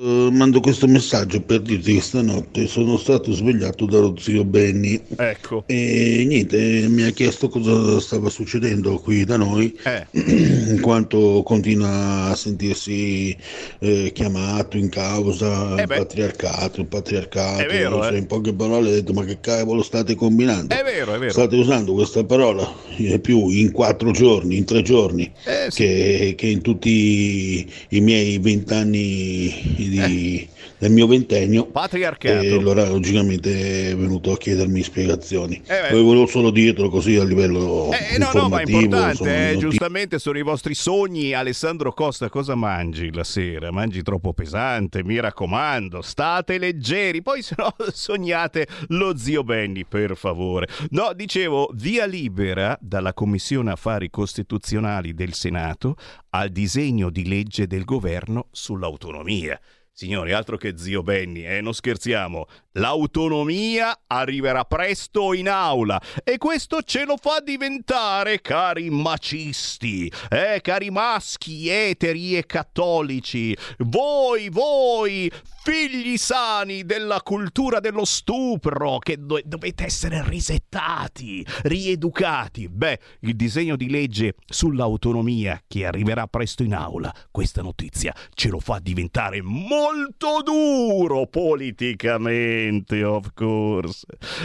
[SPEAKER 9] Uh, mando questo messaggio per dirti che stanotte sono stato svegliato dallo zio Benny.
[SPEAKER 2] Ecco.
[SPEAKER 9] E niente, mi ha chiesto cosa stava succedendo qui da noi,
[SPEAKER 2] eh.
[SPEAKER 9] in (clears throat) quanto continua a sentirsi eh, chiamato in causa
[SPEAKER 2] Eh
[SPEAKER 9] il patriarcato, il patriarcato.
[SPEAKER 2] È vero,
[SPEAKER 9] cioè,
[SPEAKER 2] eh.
[SPEAKER 9] In poche parole ha detto ma che cavolo state combinando?
[SPEAKER 2] È vero, è vero.
[SPEAKER 9] State usando questa parola eh, più in quattro giorni, in tre giorni,
[SPEAKER 2] Eh, sì.
[SPEAKER 9] che, che in tutti i miei vent'anni di- del mio ventennio.
[SPEAKER 2] Patriarcato.
[SPEAKER 9] E allora logicamente è venuto a chiedermi spiegazioni.
[SPEAKER 2] Eh.
[SPEAKER 9] Poi volevo solo dirlo così a livello
[SPEAKER 2] Eh, no, no, ma è importante,
[SPEAKER 9] insomma,
[SPEAKER 2] eh, giustamente sono i vostri sogni. Alessandro Costa, cosa mangi la sera? Mangi troppo pesante, mi raccomando, state leggeri, poi se no (laughs) sognate lo zio Benny, per favore. No, dicevo, via libera dalla Commissione Affari Costituzionali del Senato al disegno di legge del governo sull'autonomia. Signori, altro che zio Benny, eh, non scherziamo. L'autonomia arriverà presto in aula e questo ce lo fa diventare, cari macisti, eh, cari maschi, eteri e cattolici. Voi, voi, figli sani della cultura dello stupro, che do- dovete essere risettati, rieducati. Beh, il disegno di legge sull'autonomia che arriverà presto in aula, questa notizia ce lo fa diventare molto duro politicamente, of course.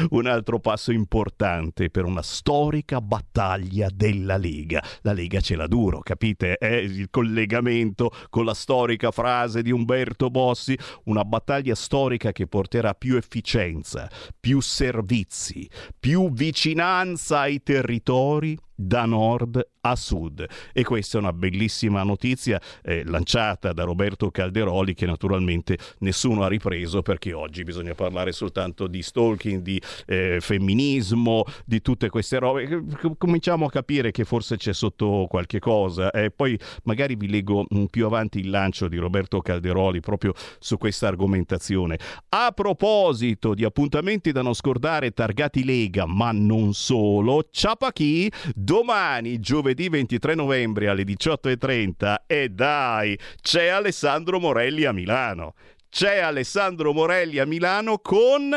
[SPEAKER 2] Un altro passo importante per una storica battaglia della Lega. La Lega ce l'ha duro, capite? È il collegamento con la storica frase di Umberto Bossi, una battaglia storica che porterà più efficienza, più servizi, più vicinanza ai territori da nord a sud e questa è una bellissima notizia eh, lanciata da Roberto Calderoli che naturalmente nessuno ha ripreso perché oggi bisogna parlare soltanto di stalking, di eh, femminismo, di tutte queste robe. C- Cominciamo a capire che forse c'è sotto qualche cosa e poi magari vi leggo mm, più avanti il lancio di Roberto Calderoli proprio su questa argomentazione. A proposito di appuntamenti da non scordare targati Lega, ma non solo, Ciapachì domani, giovedì 23 novembre alle 18.30 e dai, c'è Alessandro Morelli a Milano. C'è Alessandro Morelli a Milano con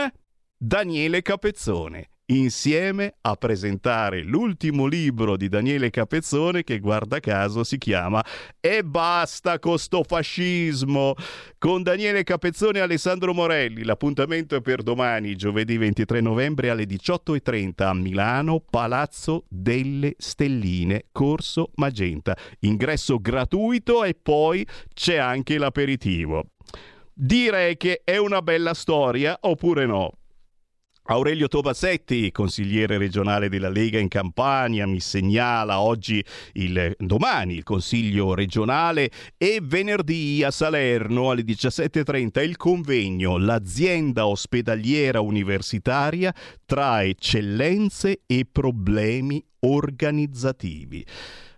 [SPEAKER 2] Daniele Capezzone. Insieme a presentare l'ultimo libro di Daniele Capezzone che guarda caso si chiama E basta con sto fascismo con Daniele Capezzone e Alessandro Morelli. L'appuntamento è per domani, giovedì 23 novembre alle 18.30 a Milano, Palazzo delle Stelline, Corso Magenta. Ingresso gratuito e poi c'è anche l'aperitivo. Direi che è una bella storia oppure no? Aurelio Tobasetti, consigliere regionale della Lega in Campania, mi segnala oggi il domani il consiglio regionale e venerdì a Salerno alle 17:30 il convegno L'azienda ospedaliera universitaria tra eccellenze e problemi organizzativi.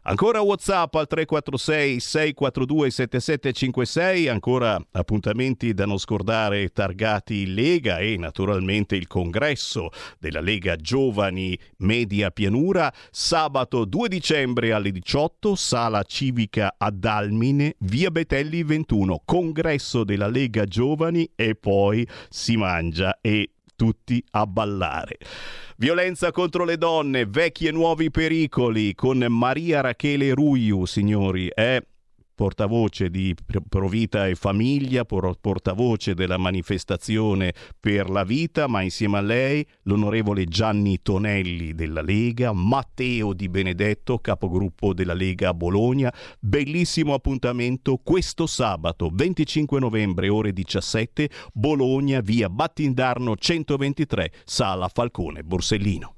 [SPEAKER 2] Ancora WhatsApp al 346 642 7756, ancora appuntamenti da non scordare targati Lega e naturalmente il congresso della Lega Giovani Media Pianura. Sabato 2 dicembre alle 18, sala civica ad Almine, via Betelli 21, congresso della Lega Giovani e poi si mangia e tutti a ballare. Violenza contro le donne, vecchi e nuovi pericoli con Maria Rachele Ruiu, signori, è portavoce di Provita e Famiglia, portavoce della manifestazione per la vita, ma insieme a lei l'onorevole Gianni Tonelli della Lega, Matteo Di Benedetto, capogruppo della Lega a Bologna. Bellissimo appuntamento questo sabato 25 novembre ore 17, Bologna, via Battindarno 123, sala Falcone Borsellino.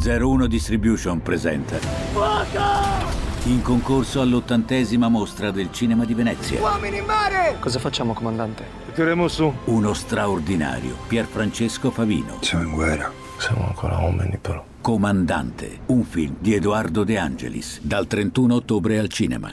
[SPEAKER 10] 01 Distribution presenta
[SPEAKER 11] Fuoco!
[SPEAKER 10] in concorso all'ottantesima mostra del cinema di Venezia.
[SPEAKER 11] Uomini in mare!
[SPEAKER 12] Cosa facciamo, comandante?
[SPEAKER 13] Tireremo su.
[SPEAKER 10] Uno straordinario, Pierfrancesco Favino.
[SPEAKER 13] Siamo in guerra. Siamo ancora uomini, però.
[SPEAKER 10] Comandante, un film di Edoardo De Angelis, dal 31 ottobre al cinema.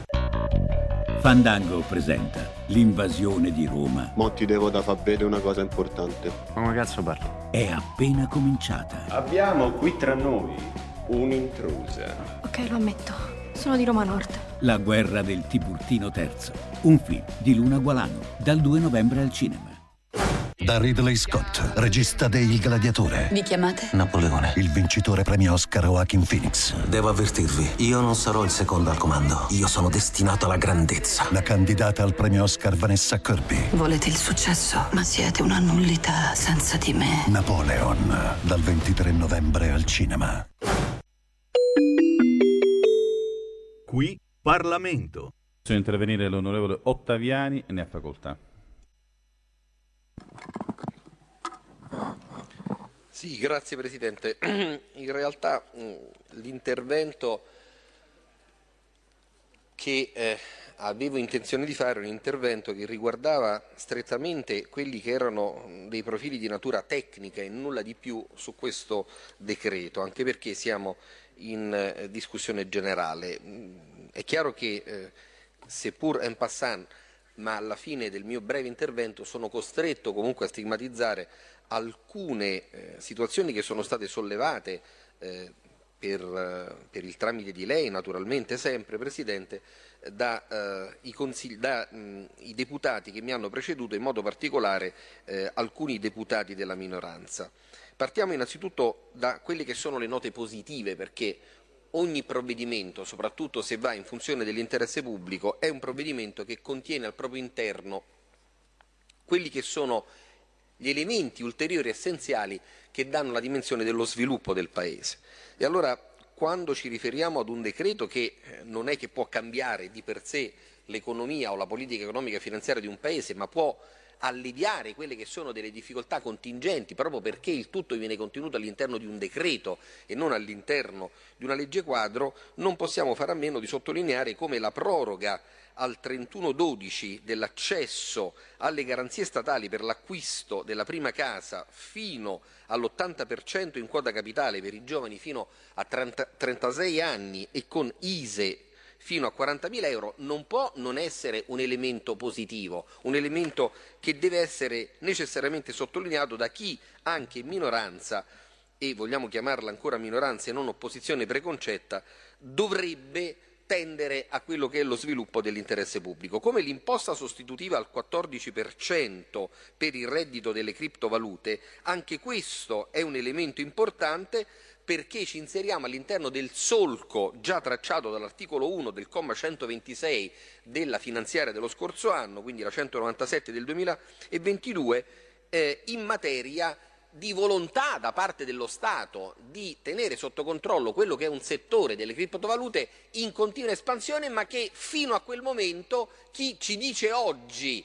[SPEAKER 10] Fandango presenta l'invasione di Roma.
[SPEAKER 14] Mo ti devo da far vedere una cosa importante.
[SPEAKER 12] Ma come cazzo parli?
[SPEAKER 10] È appena cominciata.
[SPEAKER 14] Abbiamo qui tra noi un'intrusa.
[SPEAKER 15] Ok, lo ammetto. Sono di Roma Nord.
[SPEAKER 10] La guerra del Tiburtino III. Un film di Luna Gualano. Dal 2 novembre al cinema.
[SPEAKER 16] Da Ridley Scott, regista de Il Gladiatore.
[SPEAKER 17] Vi chiamate?
[SPEAKER 16] Napoleone. Il vincitore premio Oscar Joaquin Phoenix.
[SPEAKER 18] Devo avvertirvi, io non sarò il secondo al comando. Io sono destinato alla grandezza.
[SPEAKER 16] La candidata al premio Oscar Vanessa Kirby.
[SPEAKER 17] Volete il successo, ma siete una nullità senza di me.
[SPEAKER 16] Napoleon, dal 23 novembre al cinema.
[SPEAKER 19] Qui Parlamento.
[SPEAKER 20] Posso intervenire l'onorevole Ottaviani e ne ha facoltà.
[SPEAKER 21] Sì, grazie Presidente. (clears throat) In realtà l'intervento che eh, avevo intenzione di fare un intervento che riguardava strettamente quelli che erano dei profili di natura tecnica e nulla di più su questo decreto, anche perché siamo in eh, discussione generale. È chiaro che, eh, seppur en passant, ma alla fine del mio breve intervento sono costretto comunque a stigmatizzare alcune eh, situazioni che sono state sollevate eh, per, eh, per, il tramite di lei, naturalmente sempre Presidente, da, eh, deputati che mi hanno preceduto, in modo particolare eh, alcuni deputati della minoranza. Partiamo innanzitutto da quelle che sono le note positive, perché ogni provvedimento, soprattutto se va in funzione dell'interesse pubblico, è un provvedimento che contiene al proprio interno quelli che sono gli elementi ulteriori essenziali che danno la dimensione dello sviluppo del Paese. E allora quando ci riferiamo ad un decreto che eh, non è che può cambiare di per sé l'economia o la politica economica e finanziaria di un Paese, ma può alleviare quelle che sono delle difficoltà contingenti, proprio perché il tutto viene contenuto all'interno di un decreto e non all'interno di una legge quadro, non possiamo fare a meno di sottolineare come la proroga al 31-12 dell'accesso alle garanzie statali per l'acquisto della prima casa fino all'80% in quota capitale per i giovani fino a 30, 36 anni e con ISE fino a 40.000 euro non può non essere un elemento positivo, un elemento che deve essere necessariamente sottolineato da chi anche in minoranza e vogliamo chiamarla ancora minoranza e non opposizione preconcetta, dovrebbe tendere a quello che è lo sviluppo dell'interesse pubblico. Come l'imposta sostitutiva al 14% per il reddito delle criptovalute, anche questo è un elemento importante perché ci inseriamo all'interno del solco già tracciato dall'articolo 1 del comma 126 della finanziaria dello scorso anno, quindi la 197 del 2022, eh, in materia di volontà da parte dello Stato di tenere sotto controllo quello che è un settore delle criptovalute in continua espansione, ma che fino a quel momento chi ci dice oggi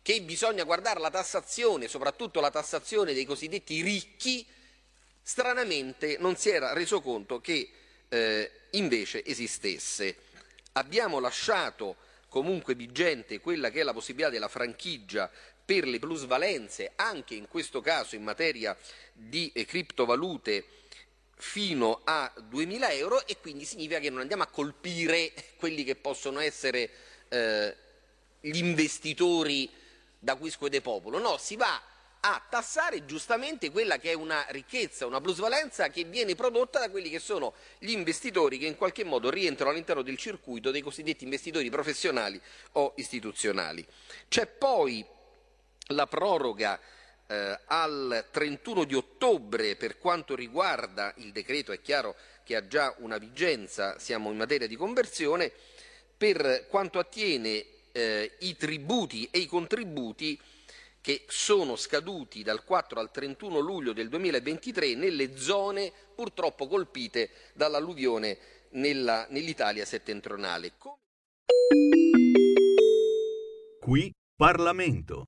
[SPEAKER 21] che bisogna guardare la tassazione, soprattutto la tassazione dei cosiddetti ricchi, stranamente non si era reso conto che eh, invece esistesse. Abbiamo lasciato comunque vigente quella che è la possibilità della franchigia per le plusvalenze, anche in questo caso in materia di eh, criptovalute fino a 2.000 euro e quindi significa che non andiamo a colpire quelli che possono essere eh, gli investitori da quisque de popolo, no, si va a tassare giustamente quella che è una ricchezza, una plusvalenza che viene prodotta da quelli che sono gli investitori che in qualche modo rientrano all'interno del circuito dei cosiddetti investitori professionali o istituzionali. C'è poi la proroga eh, al 31 di ottobre per quanto riguarda il decreto, è chiaro che ha già una vigenza, siamo in materia di conversione, per quanto attiene eh, i tributi e i contributi che sono scaduti dal 4 al 31 luglio del 2023 nelle zone purtroppo colpite dall'alluvione nella, nell'Italia settentrionale.
[SPEAKER 19] Qui Parlamento.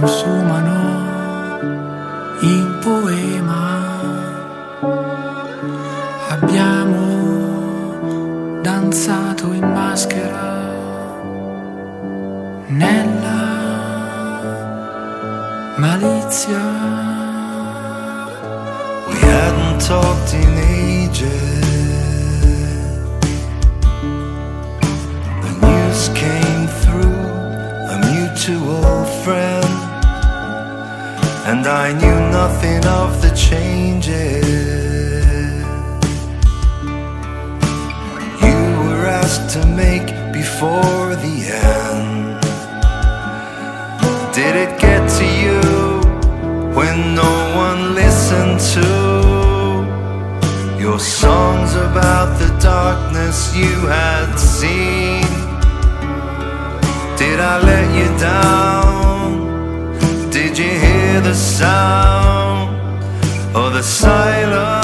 [SPEAKER 22] Che si
[SPEAKER 23] I knew nothing of the changes. You were asked to make before the end. Did it get to you when no one listened to your songs about the darkness you had seen? Did I let you down? The sound or the silence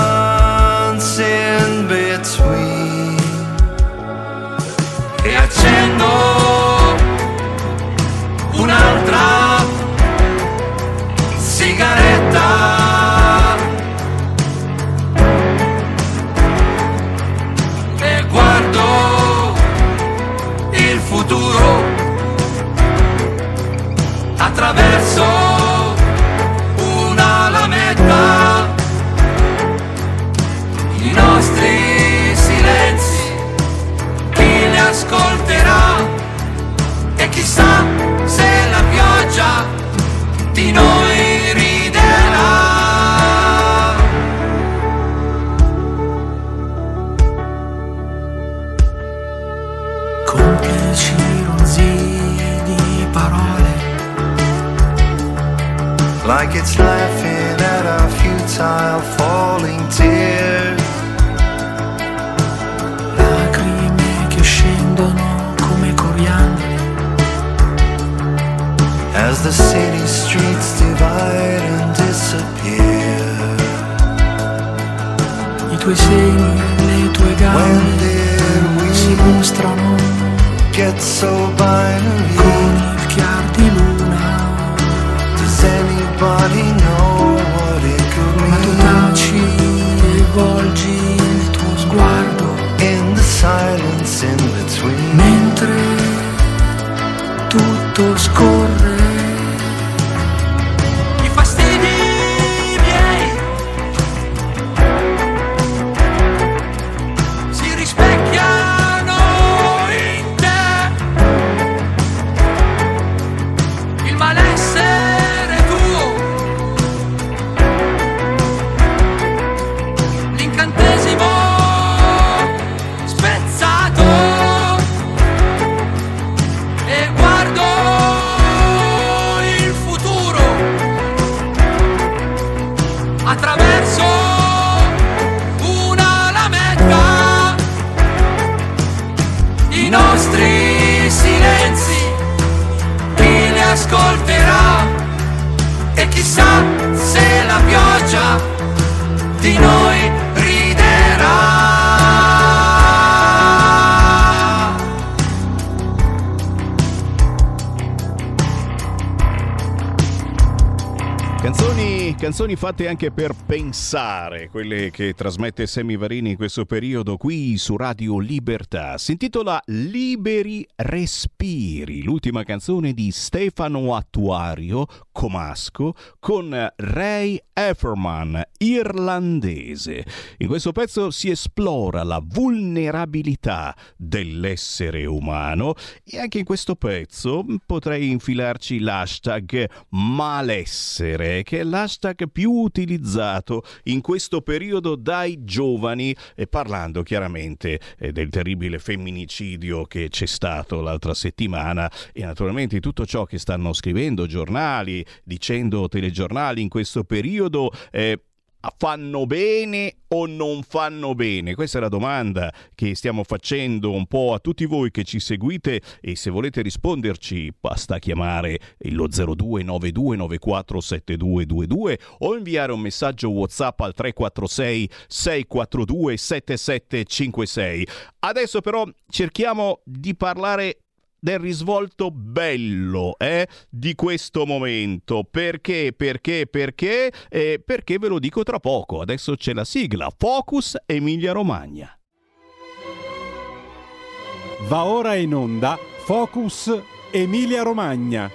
[SPEAKER 2] Fatte anche per pensare, quelle che trasmette Semi Varini in questo periodo qui su Radio Libertà. Si intitola Liberi Respiri, l'ultima canzone di Stefano Attuario Comasco con Ray Efferman, irlandese. In questo pezzo si esplora la vulnerabilità dell'essere umano e anche in questo pezzo potrei infilarci l'hashtag malessere, che è l'hashtag più utilizzato in questo periodo dai giovani, e parlando chiaramente eh, del terribile femminicidio che c'è stato l'altra settimana e naturalmente tutto ciò che stanno scrivendo giornali, dicendo telegiornali in questo periodo. eh, fanno bene o non fanno bene? Questa è la domanda che stiamo facendo un po' a tutti voi che ci seguite e se volete risponderci basta chiamare lo 0292947222 o inviare un messaggio WhatsApp al 346 642 7756. Adesso però cerchiamo di parlare del risvolto bello eh, di questo momento. Perché? Perché? Perché? Eh, perché ve lo dico tra poco. Adesso c'è la sigla Focus Emilia Romagna.
[SPEAKER 24] Va ora in onda Focus Emilia Romagna.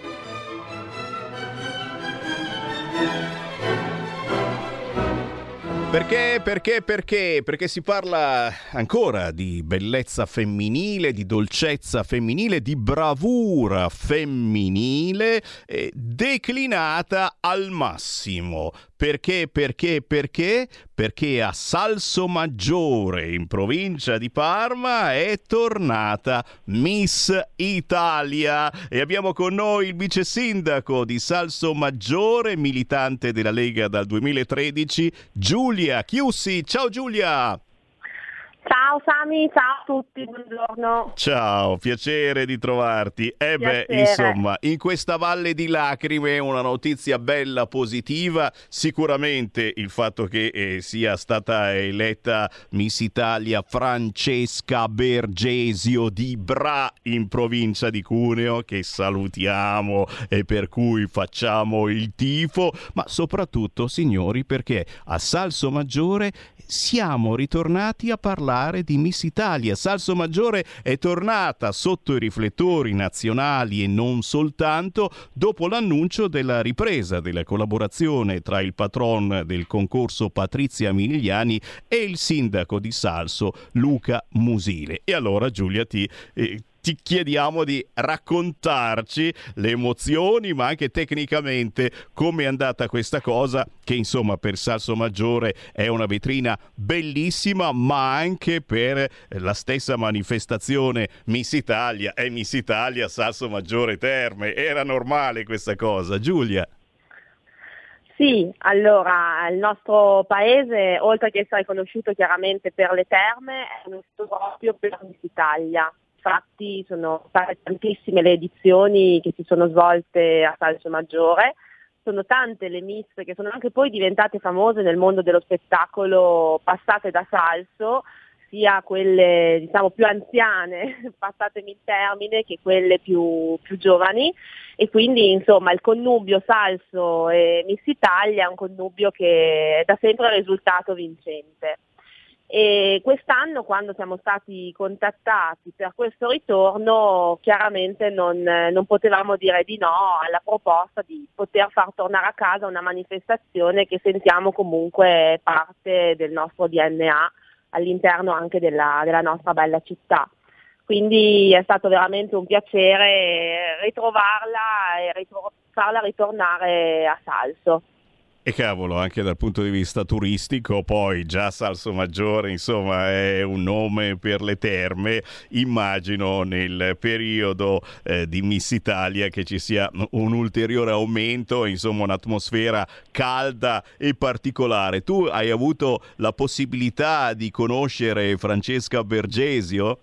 [SPEAKER 2] Perché, perché, perché? Perché si parla ancora di bellezza femminile, di dolcezza femminile, di bravura femminile eh, declinata al massimo. Perché, perché, perché? Perché a Salso Maggiore, in provincia di Parma, è tornata Miss Italia. E abbiamo con noi il vice sindaco di Salso Maggiore, militante della Lega dal 2013, Giulia Chiussi. Ciao Giulia!
[SPEAKER 25] Ciao Sami, ciao a tutti, buongiorno.
[SPEAKER 2] Ciao, piacere di trovarti. E beh,
[SPEAKER 25] Piacere.
[SPEAKER 2] insomma, in questa valle di lacrime una notizia bella, positiva, sicuramente il fatto che eh, sia stata eletta Miss Italia Francesca Bergesio di Bra in provincia di Cuneo, che salutiamo e per cui facciamo il tifo, ma soprattutto, signori, perché a Salso Maggiore siamo ritornati a parlare di Miss Italia. Salso Maggiore è tornata sotto i riflettori nazionali e non soltanto dopo l'annuncio della ripresa della collaborazione tra il patron del concorso Patrizia Miliani e il sindaco di Salso Luca Musile. E allora Giulia ti... eh, ti chiediamo di raccontarci le emozioni, ma anche tecnicamente come è andata questa cosa, che insomma per Salso Maggiore è una vetrina bellissima, ma anche per la stessa manifestazione Miss Italia e Miss Italia Salso Maggiore Terme. Era normale questa cosa, Giulia.
[SPEAKER 25] Sì, allora il nostro paese, oltre che essere conosciuto chiaramente per le terme, è conosciuto proprio per Miss Italia. Infatti sono state tantissime le edizioni che si sono svolte a Salso Maggiore, sono tante le miss che sono anche poi diventate famose nel mondo dello spettacolo passate da Salso, sia quelle diciamo più anziane, (laughs) passatemi il termine, che quelle più, più giovani e quindi insomma il connubio Salso e Miss Italia è un connubio che è da sempre risultato vincente. E quest'anno quando siamo stati contattati per questo ritorno chiaramente non, non, potevamo dire di no alla proposta di poter far tornare a casa una manifestazione che sentiamo comunque parte del nostro DNA all'interno anche della, della nostra bella città. Quindi è stato veramente un piacere ritrovarla e ritro- farla ritornare a Salso.
[SPEAKER 2] E cavolo, anche dal punto di vista turistico, poi già Salso Maggiore, insomma, è un nome per le terme. Immagino nel periodo eh, di Miss Italia che ci sia un ulteriore aumento, insomma, un'atmosfera calda e particolare. Tu hai avuto la possibilità di conoscere Francesca Bergesio?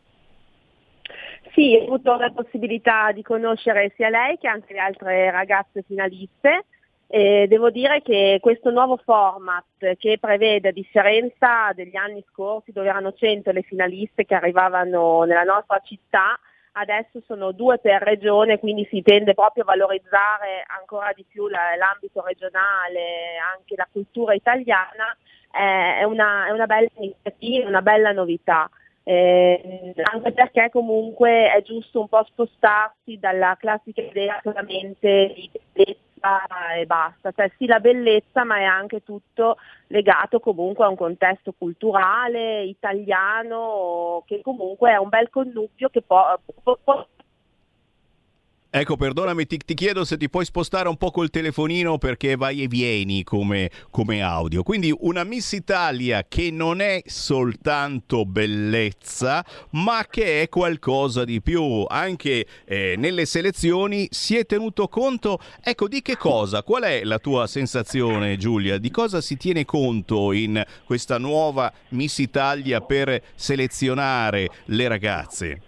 [SPEAKER 25] Sì, ho avuto la possibilità di conoscere sia lei che anche le altre ragazze finaliste eh, devo dire che questo nuovo format che prevede, a differenza degli anni scorsi dove erano 100 le finaliste che arrivavano nella nostra città, adesso sono due per regione, quindi si tende proprio a valorizzare ancora di più la, l'ambito regionale, anche la cultura italiana, eh, è, una, è, una, bella iniziativa, una bella novità. Eh, anche perché comunque è giusto un po' spostarsi dalla classica idea solamente di e basta, cioè sì la bellezza ma è anche tutto legato comunque a un contesto culturale italiano che comunque è un bel connubio che può, può, può
[SPEAKER 2] Ecco, perdonami, ti, ti, chiedo se ti puoi spostare un po' col telefonino perché vai e vieni come, come, audio. Quindi una Miss Italia che non è soltanto bellezza, ma che è qualcosa di più. Anche eh, nelle selezioni si è tenuto conto, ecco, di che cosa? Qual è la tua sensazione, Giulia? Di cosa si tiene conto in questa nuova Miss Italia per selezionare le ragazze?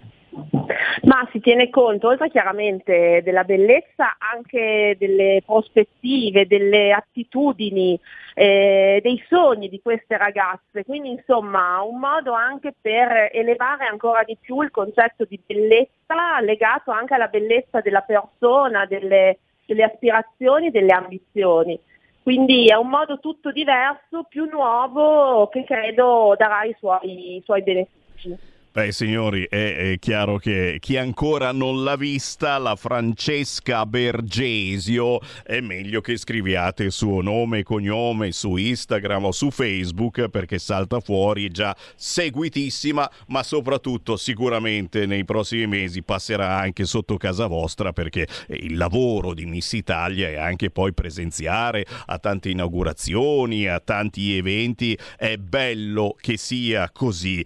[SPEAKER 25] Ma si tiene conto, oltre chiaramente della bellezza, anche delle prospettive, delle attitudini, eh, dei sogni di queste ragazze. Quindi insomma un modo anche per elevare ancora di più il concetto di bellezza legato anche alla bellezza della persona, delle, delle aspirazioni, delle ambizioni. Quindi è un modo tutto diverso, più nuovo, che credo darà i suoi, i suoi benefici.
[SPEAKER 2] Beh, signori, è, è, chiaro che chi ancora non l'ha vista, la Francesca Bergesio, è meglio che scriviate il suo nome e cognome su Instagram o su Facebook perché salta fuori, già seguitissima, ma soprattutto sicuramente nei prossimi mesi passerà anche sotto casa vostra perché il lavoro di Miss Italia è anche poi presenziare a tante inaugurazioni, a tanti eventi. È bello che sia così.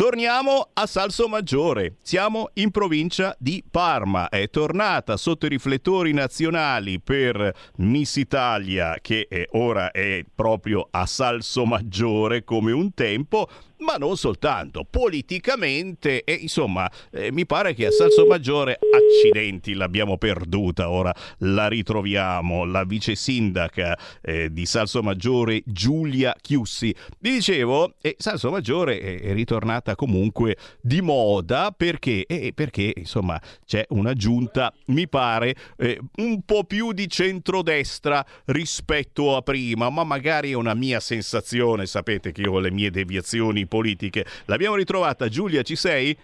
[SPEAKER 2] Torniamo a Salso Maggiore. Siamo in provincia di Parma. È tornata sotto i riflettori nazionali per Miss Italia, che è ora è proprio a Salso Maggiore come un tempo ma non soltanto, politicamente e insomma eh, mi pare che a Salso Maggiore accidenti l'abbiamo perduta, ora la ritroviamo, la vice sindaca eh, di Salso Maggiore Giulia Chiussi. Vi dicevo, eh, Salso Maggiore è, ritornata comunque di moda perché, eh, perché insomma c'è una giunta, mi pare, eh, un po' più di centrodestra rispetto a prima, ma magari è una mia sensazione, sapete che io ho le mie deviazioni politiche. L'abbiamo ritrovata, Giulia, ci sei?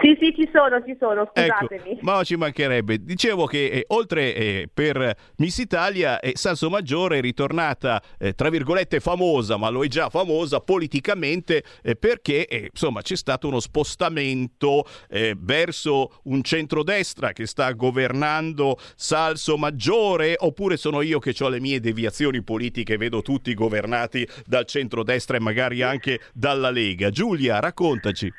[SPEAKER 25] Sì, sì, ci sono, ci sono, ecco, scusatemi.
[SPEAKER 2] Ecco, ma ci mancherebbe. Dicevo che eh, oltre eh, per Miss Italia, eh, Salso Maggiore è ritornata, eh, tra virgolette, famosa, ma lo è già famosa politicamente eh, perché, eh, insomma, c'è stato uno spostamento verso un centrodestra che sta governando Salso Maggiore, oppure sono io che ho le mie deviazioni politiche, vedo tutti governati dal centrodestra e magari anche dalla Lega. Giulia, raccontaci.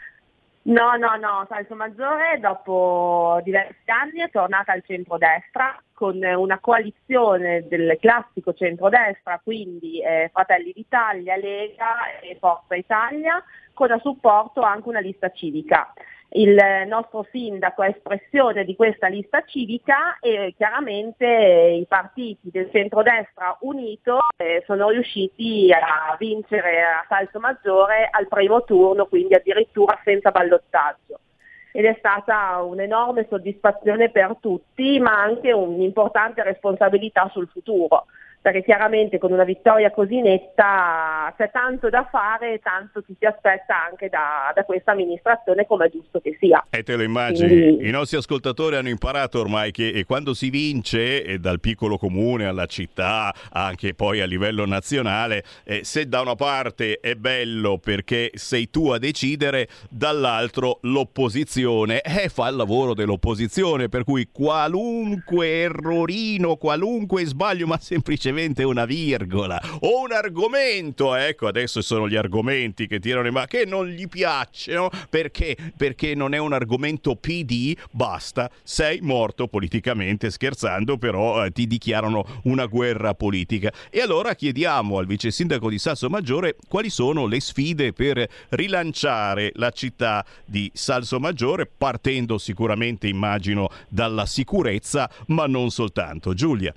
[SPEAKER 25] No, no, no, Salso Maggiore dopo diversi anni è tornata al centrodestra con una coalizione del classico centrodestra, quindi eh, Fratelli d'Italia, Lega e Forza Italia, con a supporto anche una lista civica. Il nostro sindaco è espressione di questa lista civica e chiaramente i partiti del centrodestra unito eh, sono riusciti a vincere a salto maggiore al primo turno, quindi addirittura senza ballottaggio. Ed è stata un'enorme soddisfazione per tutti, ma anche un'importante responsabilità sul futuro perché chiaramente con una vittoria così netta c'è tanto da fare e tanto ci si aspetta anche da, da questa amministrazione come è giusto che sia.
[SPEAKER 2] E te lo immagini, Quindi... i nostri ascoltatori hanno imparato ormai che quando si vince dal piccolo comune alla città, anche poi a livello nazionale, eh, se da una parte è bello perché sei tu a decidere, dall'altro l'opposizione eh, fa il lavoro dell'opposizione, per cui qualunque errorino, qualunque sbaglio, ma semplicemente semplicemente una virgola o un argomento, ecco adesso sono gli argomenti che tirano in mano, che non gli piacciono perché? Perché non è un argomento PD, basta, sei morto politicamente, scherzando però eh, ti dichiarano una guerra politica. E allora chiediamo al vice sindaco di Salso Maggiore quali sono le sfide per rilanciare la città di Salso Maggiore, partendo sicuramente, immagino, dalla sicurezza, ma non soltanto. Giulia.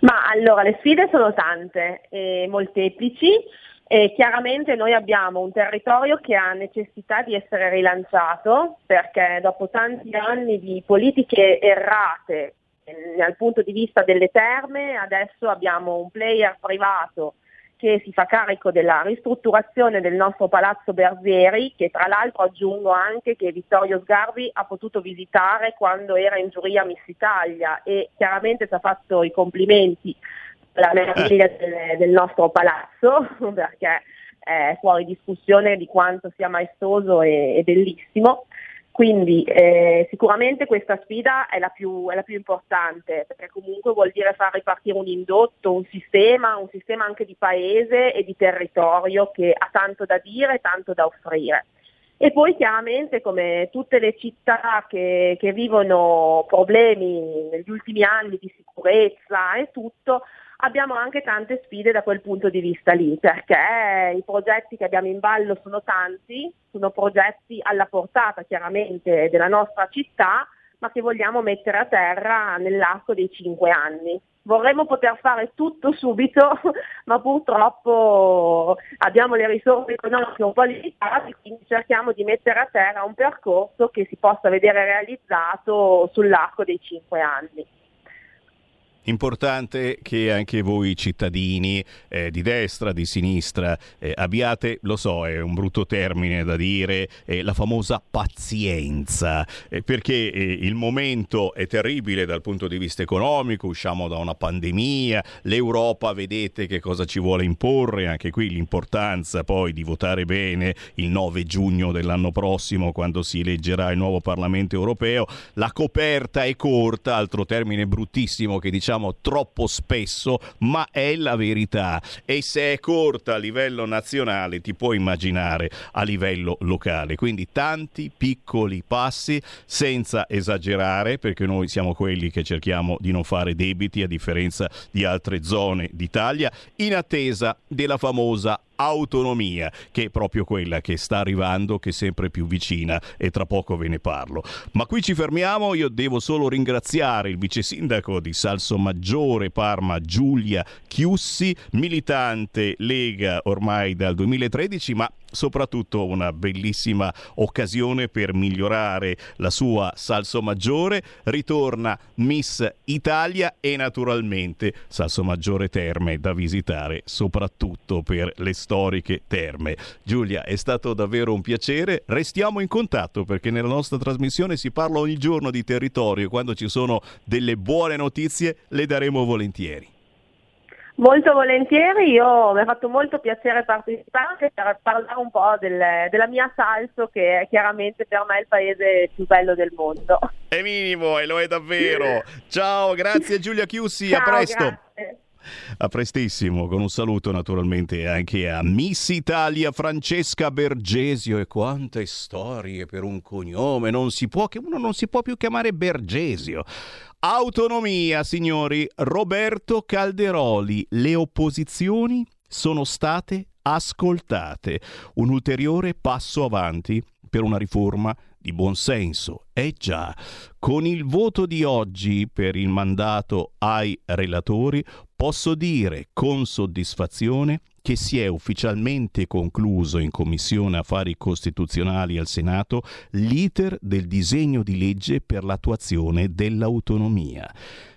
[SPEAKER 25] Ma allora le sfide sono tante e molteplici. E chiaramente noi abbiamo un territorio che ha necessità di essere rilanciato perché dopo tanti anni di politiche errate eh, dal punto di vista delle terme, adesso abbiamo un player privato che si fa carico della ristrutturazione del nostro Palazzo Berzieri, che tra l'altro aggiungo anche che Vittorio Sgarbi ha potuto visitare quando era in giuria Miss Italia e chiaramente ci ha fatto i complimenti alla meraviglia del, del nostro palazzo, (laughs) perché è fuori discussione di quanto sia maestoso e, e bellissimo. Quindi eh, sicuramente questa sfida è la, più, è la, più, importante, perché comunque vuol dire far ripartire un indotto, un sistema, un sistema anche di paese e di territorio che ha tanto da dire e tanto da offrire. E poi chiaramente come tutte le città che, che vivono problemi negli ultimi anni di sicurezza e tutto, abbiamo anche tante sfide da quel punto di vista lì, perché i progetti che abbiamo in ballo sono tanti, sono progetti alla portata chiaramente della nostra città, ma che vogliamo mettere a terra nell'arco dei cinque anni. Vorremmo poter fare tutto subito, (laughs) ma purtroppo abbiamo le risorse economiche un po' limitate, quindi cerchiamo di mettere a terra un percorso che si possa vedere realizzato sull'arco dei cinque anni.
[SPEAKER 2] Importante che anche voi cittadini eh, di destra, di sinistra, eh, abbiate, lo so, è un brutto termine da dire, eh, la famosa pazienza, eh, perché eh, il momento è terribile dal punto di vista economico, usciamo da una pandemia, l'Europa vedete che cosa ci vuole imporre, anche qui l'importanza poi di votare bene il 9 giugno dell'anno prossimo quando si eleggerà il nuovo Parlamento europeo, la coperta è corta, altro termine bruttissimo che diciamo diciamo troppo spesso, ma è la verità. E se è corta a livello nazionale, ti puoi immaginare a livello locale. Quindi tanti piccoli passi senza esagerare, perché noi siamo quelli che cerchiamo di non fare debiti a differenza di altre zone d'Italia, in attesa della famosa autonomia, che è proprio quella che sta arrivando, che è sempre più vicina e tra poco ve ne parlo. Ma qui ci fermiamo, io devo solo ringraziare il vice sindaco di Salso Maggiore Parma, Giulia Chiussi, militante Lega ormai dal 2013, ma soprattutto una bellissima occasione per migliorare la sua salso maggiore. Ritorna Miss Italia e naturalmente salso maggiore terme da visitare soprattutto per le storiche terme. Giulia, è stato davvero un piacere. Restiamo in contatto perché nella nostra trasmissione si parla ogni giorno di territorio e quando ci sono delle buone notizie le daremo volentieri.
[SPEAKER 25] Molto volentieri, io mi ha fatto molto piacere partecipare per parlare un po' del, della mia Salso che è chiaramente per me il paese più bello del mondo.
[SPEAKER 2] È minimo e lo è davvero. Ciao, grazie Giulia Chiussi,
[SPEAKER 25] Ciao,
[SPEAKER 2] a presto.
[SPEAKER 25] Grazie.
[SPEAKER 2] A prestissimo, con un saluto naturalmente anche a Miss Italia Francesca Bergesio e quante storie per un cognome, non si può, che uno non si può più chiamare Bergesio. Autonomia, signori, Roberto Calderoli, le opposizioni sono state ascoltate. Un ulteriore passo avanti per una riforma di buonsenso. Eh già, con il voto di oggi per il mandato ai relatori posso dire con soddisfazione che si è ufficialmente concluso in Commissione Affari Costituzionali al Senato l'iter del disegno di legge per l'attuazione dell'autonomia.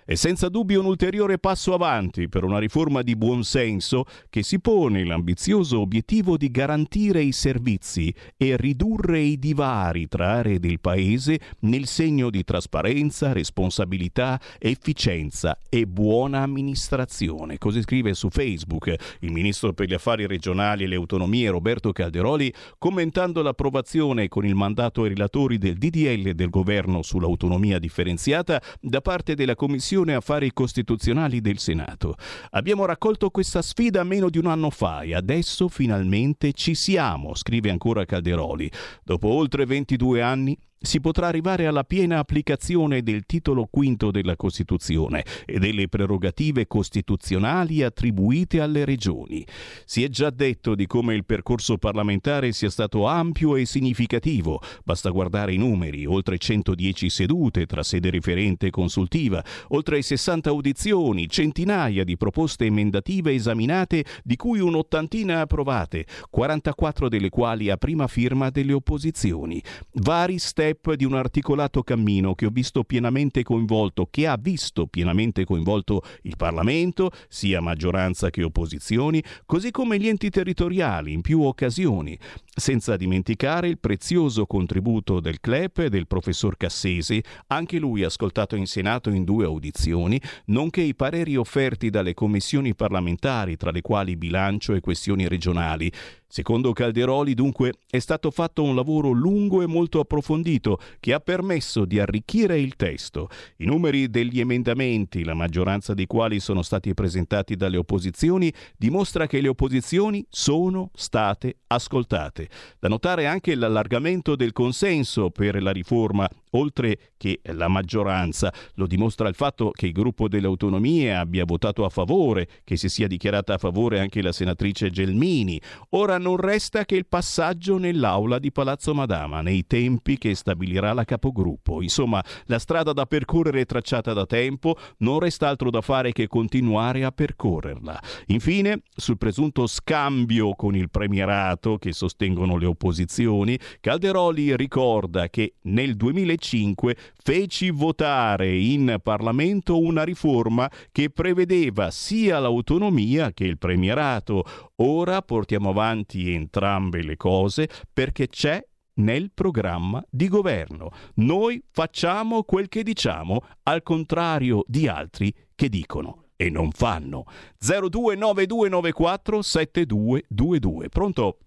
[SPEAKER 2] È senza dubbio un ulteriore passo avanti per una riforma di buonsenso che si pone l'ambizioso obiettivo di garantire i servizi e ridurre i divari tra aree del Paese nel segno di trasparenza, responsabilità, efficienza e buona amministrazione. Così scrive su Facebook il ministro per gli affari regionali e le autonomie Roberto Calderoli commentando l'approvazione con il mandato ai relatori del DDL del governo sull'autonomia differenziata da parte della Commissione Affari Costituzionali del Senato. Abbiamo raccolto questa sfida meno di un anno fa e adesso finalmente ci siamo, scrive ancora Calderoli. Dopo oltre 22 anni si potrà arrivare alla piena applicazione del titolo quinto della Costituzione e delle prerogative costituzionali attribuite alle regioni. Si è già detto di come il percorso parlamentare sia stato ampio e significativo. Basta guardare i numeri, oltre 110 sedute tra sede referente e consultiva, oltre 60 audizioni, centinaia di proposte emendative esaminate, di cui un'ottantina approvate, 44 delle quali a prima firma delle opposizioni. Vari step di un articolato cammino che ho visto pienamente coinvolto, che ha visto pienamente coinvolto il Parlamento, sia maggioranza che opposizioni, così come gli enti territoriali in più occasioni, senza dimenticare il prezioso contributo del CLEP e del professor Cassesi, anche lui ascoltato in Senato in due audizioni, nonché i pareri offerti dalle commissioni parlamentari, tra le quali bilancio e questioni regionali. Secondo Calderoli, dunque, è stato fatto un lavoro lungo e molto approfondito che ha permesso di arricchire il testo. I numeri degli emendamenti, la maggioranza dei quali sono stati presentati dalle opposizioni, dimostra che le opposizioni sono state ascoltate. Da notare anche l'allargamento del consenso per la riforma oltre che la maggioranza. Lo dimostra il fatto che il gruppo delle autonomie abbia votato a favore, che si sia dichiarata a favore anche la senatrice Gelmini. Ora non resta che il passaggio nell'aula di Palazzo Madama, nei tempi che stabilirà la capogruppo. Insomma, la strada da percorrere è tracciata da tempo, non resta altro da fare che continuare a percorrerla. Infine, sul presunto scambio con il premierato che sostengono le opposizioni, Calderoli ricorda che nel 2005 2005 feci votare in Parlamento una riforma che prevedeva sia l'autonomia che il premierato. Ora portiamo avanti entrambe le cose perché c'è nel programma di governo. Noi facciamo quel che diciamo, al contrario di altri che dicono e non fanno. 029294 7222. Pronto?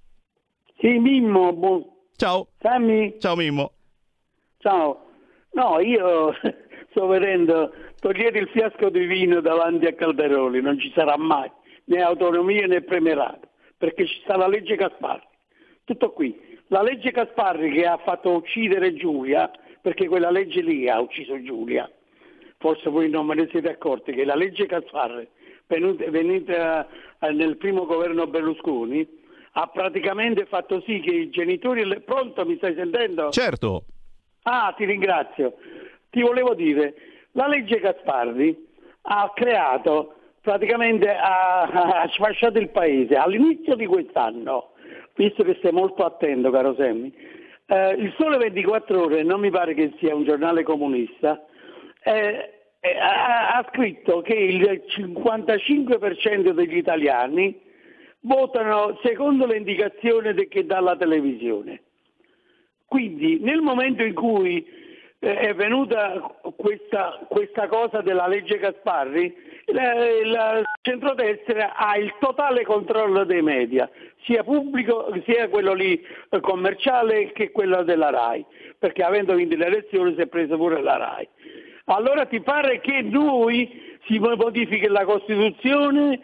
[SPEAKER 5] Sì, Mimmo. Bu-
[SPEAKER 2] Ciao.
[SPEAKER 5] Sammy?
[SPEAKER 2] Ciao Mimmo.
[SPEAKER 5] Ciao. No, io (laughs) sto vedendo, togliete il fiasco di vino davanti a Calderoli, non ci sarà mai né autonomia né premierato, perché ci sta la legge Gasparri. Tutto qui. La legge Gasparri che ha fatto uccidere Giulia, perché quella legge lì ha ucciso Giulia, forse voi non me ne siete accorti, che la legge Gasparri, venuta nel primo governo Berlusconi, ha praticamente fatto sì che i genitori... Pronto, mi stai sentendo?
[SPEAKER 2] Certo.
[SPEAKER 5] Ah, ti ringrazio. Ti volevo dire, la legge Gasparri ha creato, praticamente ha, (laughs) ha sfasciato il paese all'inizio di quest'anno, visto che sei molto attento, caro Semmi. Eh, il Sole 24 Ore, non mi pare che sia un giornale comunista, eh, eh, ha, ha scritto che il 55% degli italiani votano secondo le indicazioni che dà la televisione. Quindi nel momento in cui eh, è venuta questa, questa, cosa della legge Gasparri, il centrodestra ha il totale controllo dei media, sia pubblico sia quello lì eh, commerciale che quello della RAI, perché avendo vinto le elezioni si è preso pure la RAI. Allora ti pare che noi si modifichi la Costituzione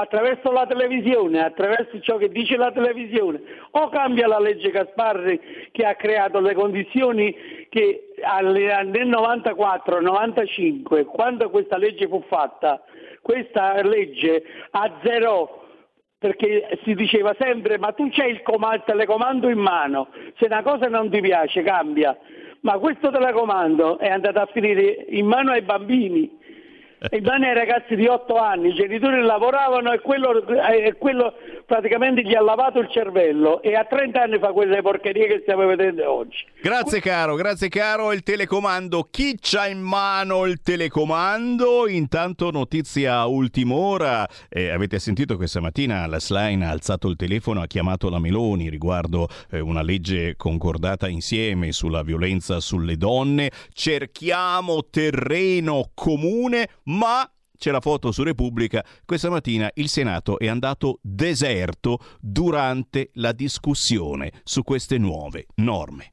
[SPEAKER 5] attraverso la televisione, attraverso ciò che dice la televisione, o cambia la legge Gasparri che ha creato le condizioni che nel 94-95, quando questa legge fu fatta, questa legge azzerò perché si diceva sempre ma tu c'hai il, coma- il telecomando in mano, se una cosa non ti piace cambia, ma questo telecomando è andato a finire in mano ai bambini. In mano ai ragazzi di 8 anni, i genitori lavoravano e quello, e quello praticamente gli ha lavato il cervello e a 30 anni fa quelle porcherie che stiamo vedendo oggi.
[SPEAKER 26] Grazie caro, grazie caro. Il telecomando, chi c'ha in mano il telecomando? Intanto notizia ultima ora, eh, avete sentito questa mattina la Slime ha alzato il telefono, ha chiamato la Meloni riguardo eh, una legge concordata insieme sulla violenza sulle donne. Cerchiamo terreno comune, ma c'è la foto su Repubblica, questa mattina il Senato è andato deserto durante la discussione su queste nuove norme.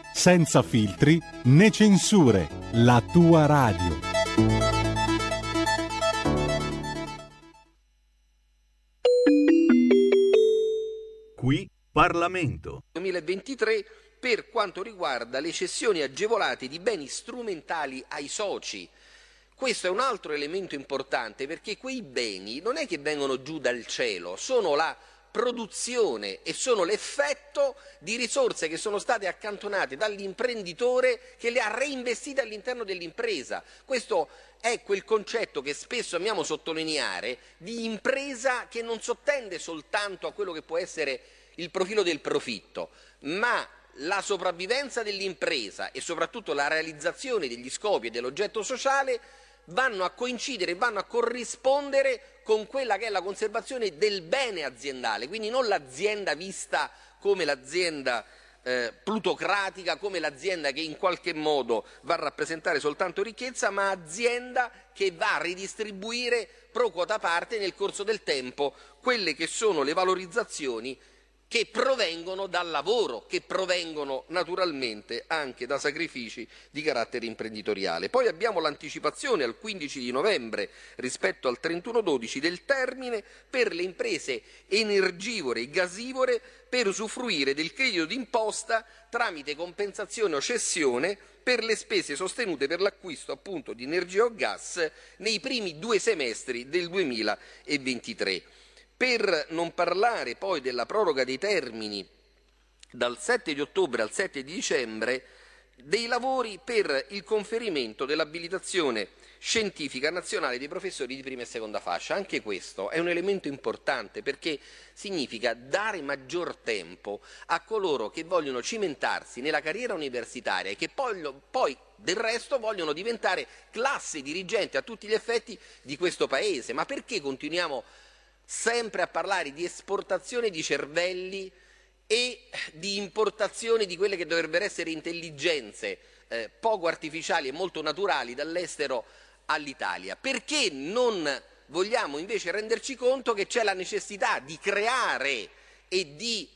[SPEAKER 24] senza filtri né censure, la tua radio.
[SPEAKER 19] Qui Parlamento.
[SPEAKER 21] 2023 per quanto riguarda le cessioni agevolate di beni strumentali ai soci. Questo è un altro elemento importante perché quei beni non è che vengono giù dal cielo, sono la produzione e sono l'effetto di risorse che sono state accantonate dall'imprenditore che le ha reinvestite all'interno dell'impresa. Questo è quel concetto che spesso amiamo sottolineare di impresa che non sottende soltanto a quello che può essere il profilo del profitto, ma la sopravvivenza dell'impresa e soprattutto la realizzazione degli scopi e dell'oggetto sociale vanno a coincidere, vanno a corrispondere con quella che è la conservazione del bene aziendale, quindi non l'azienda vista come l'azienda eh, plutocratica, come l'azienda che in qualche modo va a rappresentare soltanto ricchezza, ma azienda che va a ridistribuire pro quota parte nel corso del tempo quelle che sono le valorizzazioni che provengono dal lavoro, che provengono naturalmente anche da sacrifici di carattere imprenditoriale. Poi abbiamo l'anticipazione al 15 di novembre rispetto al 31-12 del termine per le imprese energivore e gasivore per usufruire del credito d'imposta tramite compensazione o cessione per le spese sostenute per l'acquisto appunto di energia o gas nei primi due semestri del 2023. Per non parlare poi della proroga dei termini dal 7 di ottobre al 7 di dicembre dei lavori per il conferimento dell'abilitazione scientifica nazionale dei professori di prima e seconda fascia. Anche questo è un elemento importante perché significa dare maggior tempo a coloro che vogliono cimentarsi nella carriera universitaria e che poi, poi del resto vogliono diventare classe dirigente a tutti gli effetti di questo Paese. Ma perché continuiamo sempre a parlare di esportazione di cervelli e di importazione di quelle che dovrebbero essere intelligenze eh, poco artificiali e molto naturali dall'estero all'Italia. Perché non vogliamo invece renderci conto che c'è la necessità di creare e di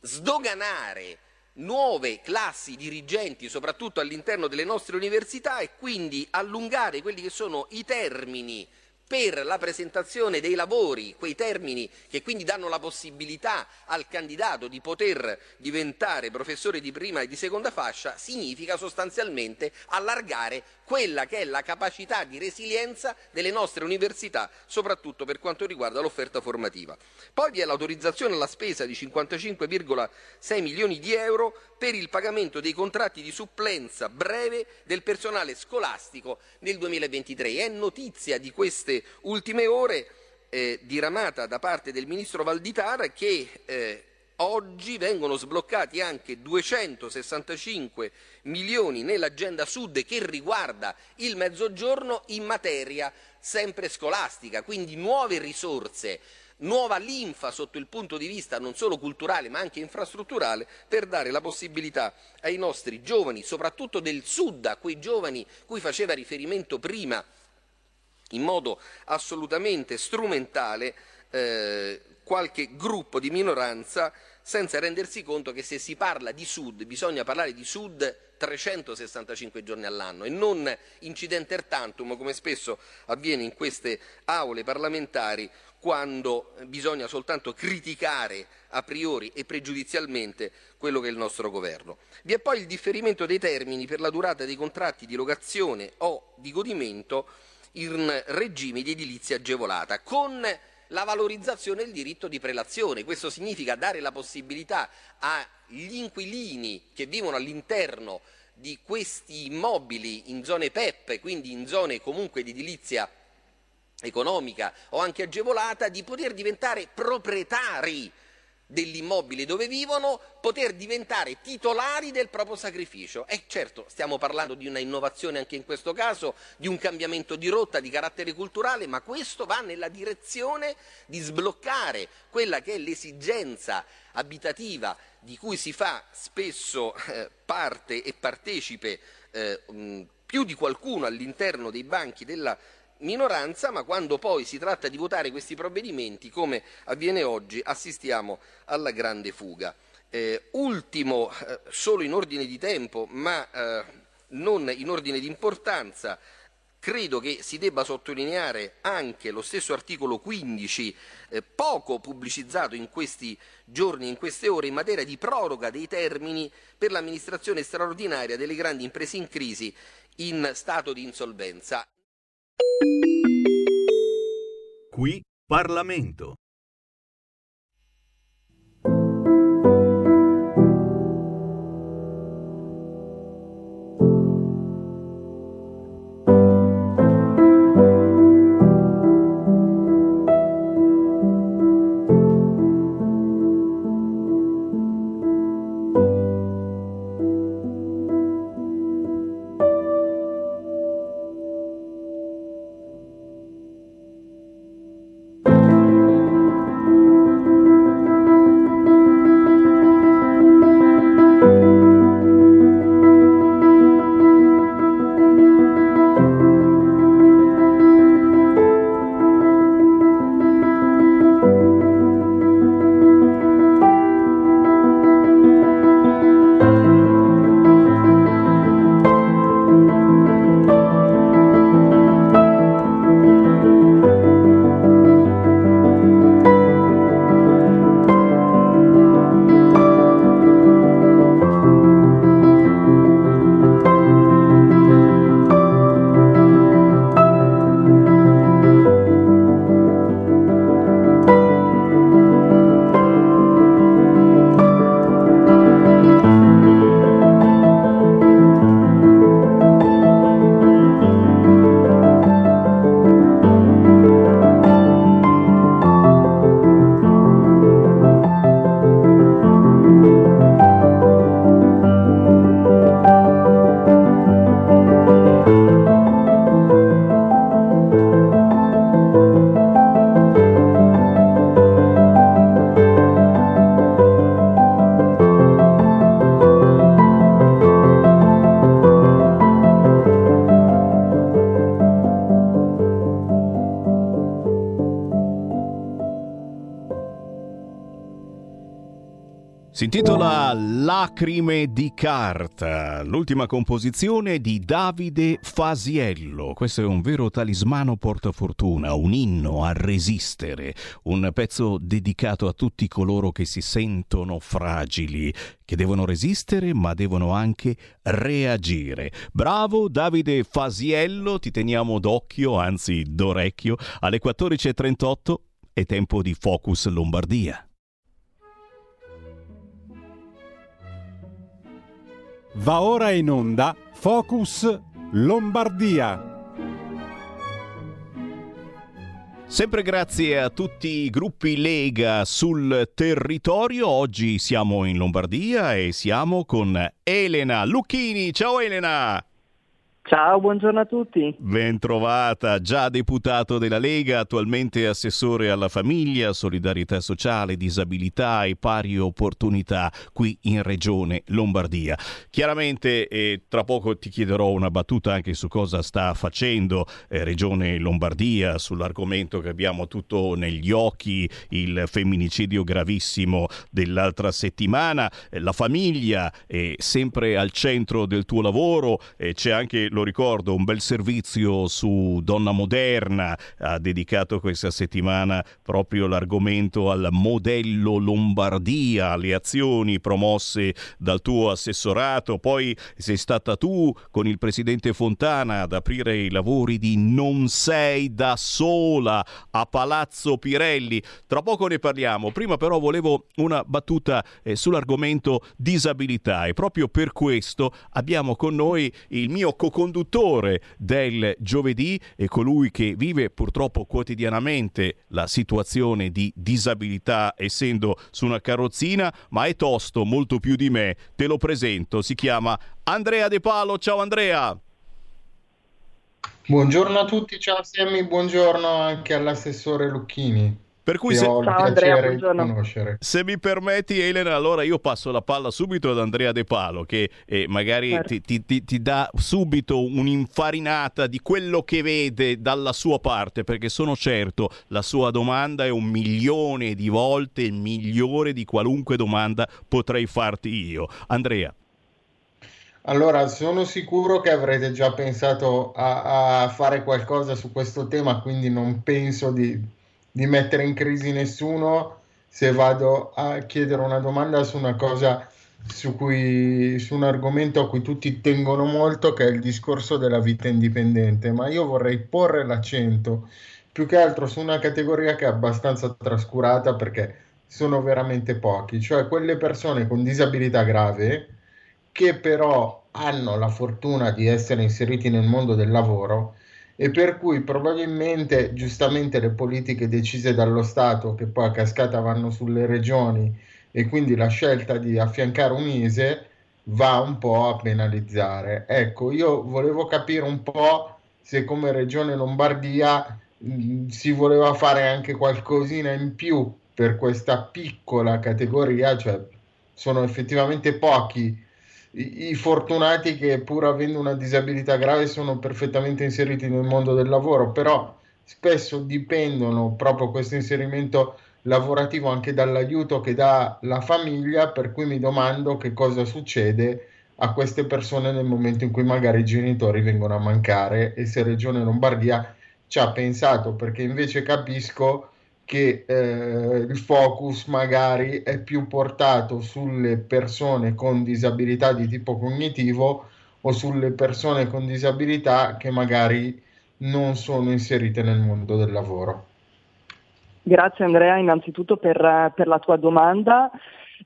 [SPEAKER 21] sdoganare nuove classi dirigenti, soprattutto all'interno delle nostre università, e quindi allungare quelli che sono i termini per la presentazione dei lavori, quei termini che quindi danno la possibilità al candidato di poter diventare professore di prima e di seconda fascia, significa sostanzialmente allargare quella che è la capacità di resilienza delle nostre università, soprattutto per quanto riguarda l'offerta formativa. Poi vi è l'autorizzazione alla spesa di 55,6 milioni di euro per il pagamento dei contratti di supplenza breve del personale scolastico nel 2023. È notizia di queste ultime ore eh, diramata da parte del ministro Valditara che eh, oggi vengono sbloccati anche 265 milioni nell'agenda sud che riguarda il mezzogiorno in materia sempre scolastica, quindi nuove risorse nuova linfa sotto il punto di vista non solo culturale ma anche infrastrutturale per dare la possibilità ai nostri giovani, soprattutto del sud, a quei giovani cui faceva riferimento prima in modo assolutamente strumentale, eh, qualche gruppo di minoranza senza rendersi conto che se si parla di Sud bisogna parlare di Sud 365 giorni all'anno e non incidenter tantum come spesso avviene in queste aule parlamentari quando bisogna soltanto criticare a priori e pregiudizialmente quello che è il nostro governo. Vi è poi il differimento dei termini per la durata dei contratti di locazione o di godimento in regime di edilizia agevolata, con la valorizzazione del diritto di prelazione. Questo significa dare la possibilità agli inquilini che vivono all'interno di questi immobili in zone PEP, quindi in zone comunque di edilizia economica o anche agevolata, di poter diventare proprietari dell'immobile dove vivono, poter diventare titolari del proprio sacrificio. E certo, stiamo parlando di una innovazione anche in questo caso, di un cambiamento di rotta di carattere culturale, ma questo va nella direzione di sbloccare quella che è l'esigenza abitativa di cui si fa spesso eh, parte e partecipe eh, più di qualcuno all'interno dei banchi della minoranza, ma quando poi si tratta di votare questi provvedimenti, come avviene oggi, assistiamo alla grande fuga. Eh, ultimo, eh, solo in ordine di tempo, ma eh, non in ordine di importanza, credo che si debba sottolineare anche lo stesso articolo 15, eh, poco pubblicizzato in questi giorni, in queste ore, in materia di proroga dei termini per l'amministrazione straordinaria delle grandi imprese in crisi in stato di insolvenza.
[SPEAKER 19] Qui Parlamento.
[SPEAKER 2] Si intitola Lacrime di carta, l'ultima composizione di Davide Fasiello. Questo è un vero talismano portafortuna, un inno a resistere, un pezzo dedicato a tutti coloro che si sentono fragili, che devono resistere ma devono anche reagire. Bravo Davide Fasiello, ti teniamo d'occhio, anzi d'orecchio, alle 14.38 è tempo di Focus Lombardia.
[SPEAKER 24] Va ora in onda Focus Lombardia.
[SPEAKER 2] Sempre grazie a tutti i gruppi Lega sul territorio, oggi siamo in Lombardia e siamo con Elena Lucchini. Ciao Elena!
[SPEAKER 27] Ciao, buongiorno a tutti.
[SPEAKER 2] Ben trovata, già deputato della Lega, attualmente assessore alla famiglia, solidarietà sociale, disabilità e pari opportunità qui in Regione Lombardia. Chiaramente eh, tra poco ti chiederò una battuta anche su cosa sta facendo eh, Regione Lombardia, sull'argomento che abbiamo tutto negli occhi, il femminicidio gravissimo dell'altra settimana. Eh, la famiglia è sempre al centro del tuo lavoro, c'è anche lo ricordo, un bel servizio su Donna Moderna, ha dedicato questa settimana proprio l'argomento al modello Lombardia, le azioni promosse dal tuo assessorato, poi sei stata tu con il presidente Fontana ad aprire i lavori di Non sei da sola a Palazzo Pirelli. Tra poco ne parliamo, prima però volevo una battuta eh, sull'argomento disabilità. E proprio per questo abbiamo con noi il mio co conduttore del giovedì e colui che vive purtroppo quotidianamente la situazione di disabilità essendo su una carrozzina, ma è tosto molto più di me. Te lo presento, si chiama Andrea De Palo. Ciao Andrea.
[SPEAKER 28] Buongiorno a tutti, ciao Sammy, buongiorno anche all'assessore Lucchini.
[SPEAKER 2] Per cui se, Ciao, Andrea, se, mi permetti Elena, allora io passo la palla subito ad Andrea De Palo che eh, magari certo. ti, ti, ti, dà subito un'infarinata di quello che vede dalla sua parte, perché sono certo la sua domanda è un milione di volte migliore di qualunque domanda potrei farti io. Andrea.
[SPEAKER 28] Allora, sono sicuro che avrete già pensato a, a fare qualcosa su questo tema, quindi non penso di di mettere in crisi nessuno se vado a chiedere una domanda su una cosa su cui su un argomento a cui tutti tengono molto che è il discorso della vita indipendente. Ma io vorrei porre l'accento più che altro su una categoria che è abbastanza trascurata perché sono veramente pochi cioè quelle persone con disabilità grave che però hanno la fortuna di essere inseriti nel mondo del lavoro e per cui probabilmente giustamente le politiche decise dallo Stato che poi a cascata vanno sulle regioni e quindi la scelta di affiancare un ISE va un po' a penalizzare. Ecco, io volevo capire un po' se come regione Lombardia mh, mm, si voleva fare anche qualcosina in più per questa piccola categoria, cioè sono effettivamente pochi i, i fortunati che pur avendo una disabilità grave sono perfettamente inseriti nel mondo del lavoro, però spesso dipendono proprio questo inserimento lavorativo anche dall'aiuto che dà la famiglia, per cui mi domando che cosa succede a queste persone nel momento in cui magari i genitori vengono a mancare e se Regione Lombardia ci ha pensato, perché invece capisco che eh, il focus magari è più portato sulle persone con disabilità di tipo cognitivo o sulle persone con disabilità che magari non sono inserite nel mondo del lavoro.
[SPEAKER 27] Grazie Andrea innanzitutto per, per la tua domanda.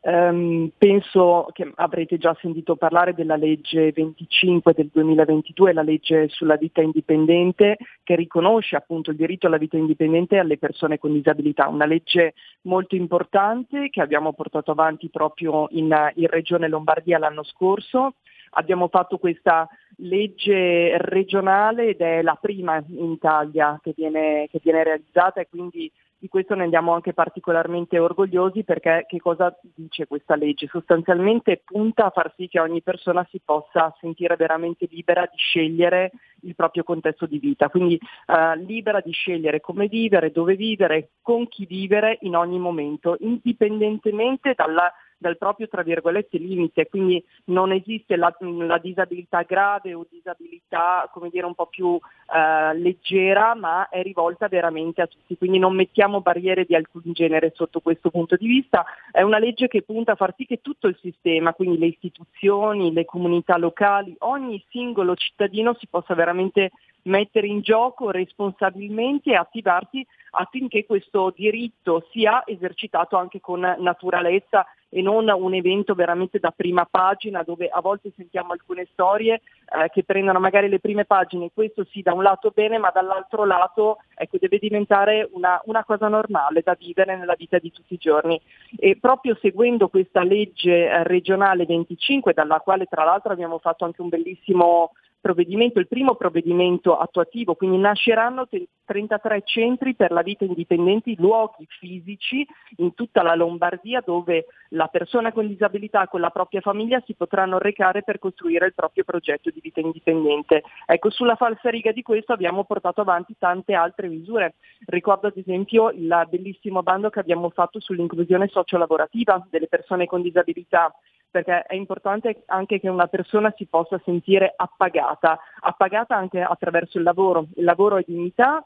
[SPEAKER 27] Um, penso che avrete già sentito parlare della legge 25 del 2022, la legge sulla vita indipendente, che riconosce appunto il diritto alla vita indipendente alle persone con disabilità. Una legge molto importante che abbiamo portato avanti proprio in, in Regione Lombardia l'anno scorso. Abbiamo fatto questa legge regionale ed è la prima in Italia che viene, che viene realizzata e quindi di questo ne andiamo anche particolarmente orgogliosi perché che cosa dice questa legge? Sostanzialmente punta a far sì che ogni persona si possa sentire veramente libera di scegliere il proprio contesto di vita, quindi eh, libera di scegliere come vivere, dove vivere, con chi vivere in ogni momento, indipendentemente dalla dal proprio tra virgolette limite, quindi non esiste la, la disabilità grave o disabilità come dire un po' più eh, leggera, ma è rivolta veramente a tutti, quindi non mettiamo barriere di alcun genere sotto questo punto di vista. È una legge che punta a far sì che tutto il sistema, quindi le istituzioni, le comunità locali, ogni singolo cittadino si possa veramente mettere in gioco responsabilmente e attivarsi affinché questo diritto sia esercitato anche con naturalezza e non un evento veramente da prima pagina dove a volte sentiamo alcune storie eh, che prendono magari le prime pagine, questo sì da un lato bene ma dall'altro lato ecco, deve diventare una, una, cosa normale da vivere nella vita di tutti i giorni. E proprio seguendo questa legge eh, regionale 25 dalla quale tra l'altro abbiamo fatto anche un bellissimo provvedimento, il primo provvedimento attuativo, quindi nasceranno 33 centri per la vita indipendente, luoghi fisici in tutta la Lombardia dove la persona con disabilità con la propria famiglia si potranno recare per costruire il proprio progetto di vita indipendente. Ecco, sulla falsariga di questo abbiamo portato avanti tante altre misure. Ricordo ad esempio il bellissimo bando che abbiamo fatto sull'inclusione sociolavorativa delle persone con disabilità perché è importante anche che una persona si possa sentire appagata, appagata anche attraverso il lavoro. Il lavoro è dignità,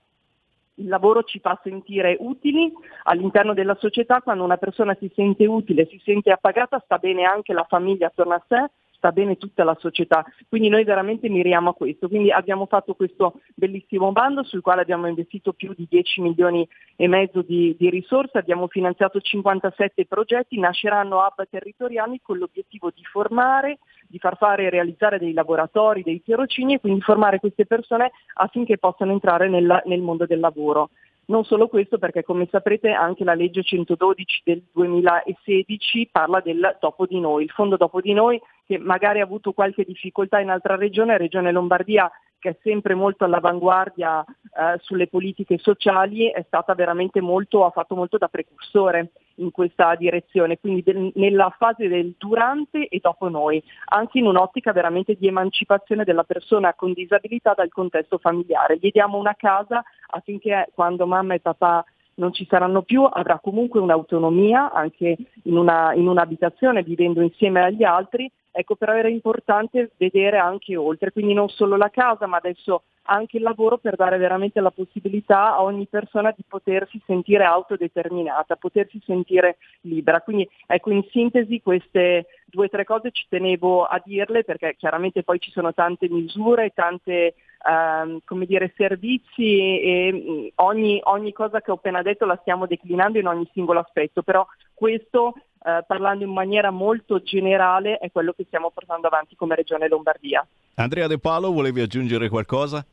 [SPEAKER 27] il lavoro ci fa sentire utili all'interno della società, quando una persona si sente utile, si sente appagata, sta bene anche la famiglia attorno a sé sta bene tutta la società. Quindi noi veramente miriamo a questo. Quindi abbiamo fatto questo bellissimo bando sul quale abbiamo investito più di 10 milioni e mezzo di, di risorse, abbiamo finanziato 57 progetti, nasceranno hub territoriali con l'obiettivo di formare, di far fare e realizzare dei laboratori, dei tirocini e quindi formare queste persone affinché possano entrare nel, nel mondo del lavoro. Non solo questo perché come saprete anche la legge 112 del 2016 parla del dopo di noi, il fondo dopo di noi che magari ha avuto qualche difficoltà in altra regione, Regione Lombardia che è sempre molto all'avanguardia eh, sulle politiche sociali, è stata veramente molto, ha fatto molto da precursore in questa direzione, quindi del, nella fase del durante e dopo noi, anche in un'ottica veramente di emancipazione della persona con disabilità dal contesto familiare. Gli diamo una casa affinché quando mamma e papà non ci saranno più, avrà comunque un'autonomia anche in, una, in un'abitazione vivendo insieme agli altri Ecco, però era importante vedere anche oltre, quindi non solo la casa, ma adesso anche il lavoro per dare veramente la possibilità a ogni persona di potersi sentire autodeterminata, potersi sentire libera. Quindi ecco, in sintesi queste due o tre cose ci tenevo a dirle perché chiaramente poi ci sono tante misure, tante ehm, come dire, servizi e mh, ogni, ogni cosa che ho appena detto la stiamo declinando in ogni singolo aspetto, però questo eh, parlando in maniera molto generale, è quello che stiamo portando avanti come Regione Lombardia.
[SPEAKER 2] Andrea De Palo, volevi aggiungere qualcosa?